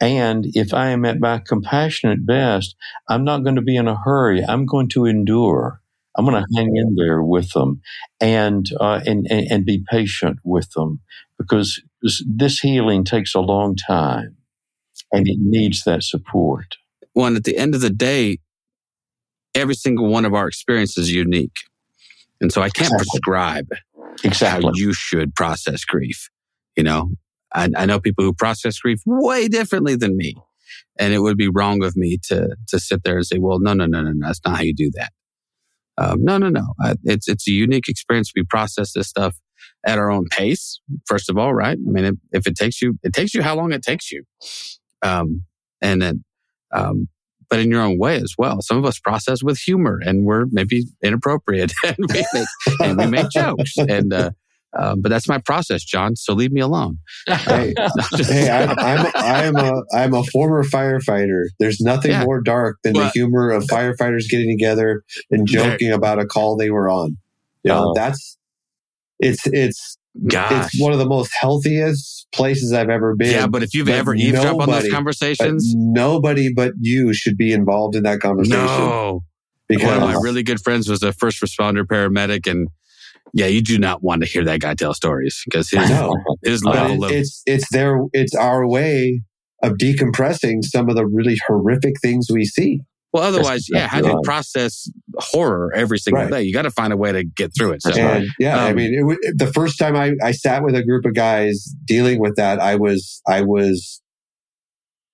And if I am at my compassionate best, I'm not going to be in a hurry. I'm going to endure. I'm going to hang in there with them and, uh, and, and, and be patient with them because this healing takes a long time and it needs that support. One, at the end of the day, every single one of our experiences is unique. And so I can't prescribe exactly how you should process grief. You know, I, I know people who process grief way differently than me. And it would be wrong of me to, to sit there and say, well, no, no, no, no, no, that's not how you do that. Um, no, no, no. It's, it's a unique experience. We process this stuff at our own pace, first of all, right? I mean, if, if it takes you, it takes you how long it takes you. Um, and then, um, but in your own way as well. Some of us process with humor and we're maybe inappropriate and we make, and we make jokes. And, uh, um, but that's my process, John. So leave me alone. Hey, hey I'm, I'm, I'm, a, I'm a former firefighter. There's nothing yeah. more dark than well, the humor of firefighters getting together and joking about a call they were on. You know, oh. that's, it's, it's, Gosh. It's one of the most healthiest places I've ever been. Yeah, but if you've but ever eavesdropped on those conversations, nobody but you should be involved in that conversation. No, because one of my really good friends was a first responder paramedic, and yeah, you do not want to hear that guy tell stories because his his level of it's it's their it's our way of decompressing some of the really horrific things we see. Well, otherwise, yeah, how do you process horror every single right. day? You got to find a way to get through it. So, and, yeah, um, I mean, it, the first time I, I sat with a group of guys dealing with that, I was, I was,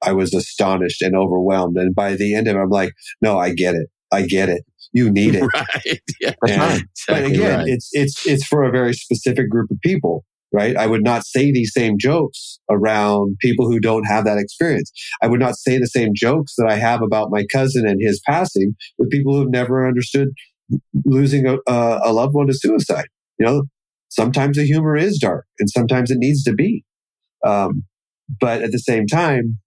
I was astonished and overwhelmed. And by the end of it, I'm like, no, I get it. I get it. You need it. Right. Yeah. Exactly but again, right. it's, it's, it's for a very specific group of people right? I would not say these same jokes around people who don't have that experience. I would not say the same jokes that I have about my cousin and his passing with people who've never understood losing a, a loved one to suicide. You know, sometimes the humor is dark and sometimes it needs to be. Um, but at the same time,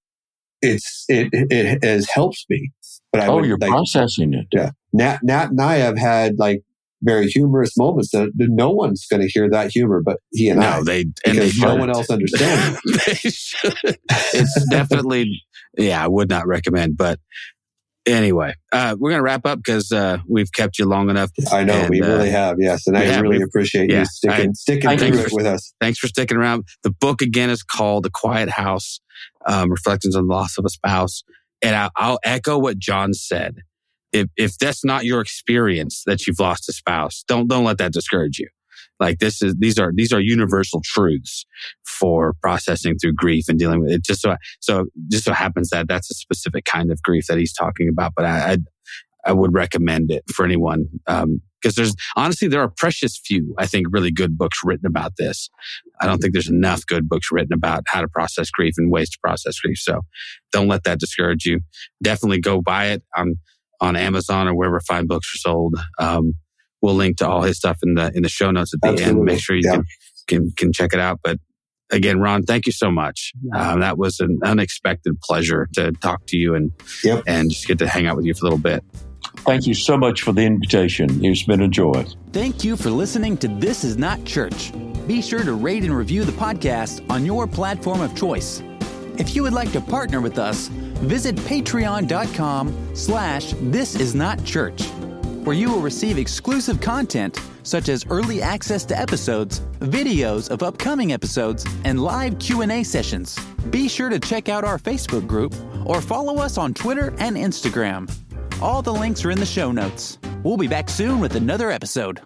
it's, it, it has helped me. But I oh, would, you're like, processing it. Yeah. Nat, Nat and I have had like very humorous moments that no one's going to hear that humor but he and no, I. They, and they no one else understands. it's definitely, yeah, I would not recommend. But anyway, uh, we're going to wrap up because uh, we've kept you long enough. I know and, we really uh, have, yes, and I really appreciate yeah, you sticking I, sticking through it for, with us. Thanks for sticking around. The book again is called "The Quiet House: um, Reflections on the Loss of a Spouse," and I'll, echo what John said if if that's not your experience that you've lost a spouse, don't don't let that discourage you. Like this is these are these are universal truths for processing through grief and dealing with it. Just so so just so happens that that's a specific kind of grief that he's talking about. But I I, I would recommend it for anyone um, because there's honestly there are precious few I think really good books written about this. I don't think there's enough good books written about how to process grief and ways to process grief. So don't let that discourage you. Definitely go buy it. Um, on Amazon or wherever fine books are sold. Um, we'll link to all his stuff in the in the show notes at the Absolutely. end. Make sure you yeah. can, can can check it out. But again, Ron, thank you so much. Um, that was an unexpected pleasure to talk to you and yep. and just get to hang out with you for a little bit. Thank you so much for the invitation. It's been a joy. Thank you for listening to This Is Not Church. Be sure to rate and review the podcast on your platform of choice. If you would like to partner with us, visit patreon.com slash this is not church, where you will receive exclusive content such as early access to episodes, videos of upcoming episodes, and live Q&A sessions. Be sure to check out our Facebook group or follow us on Twitter and Instagram. All the links are in the show notes. We'll be back soon with another episode.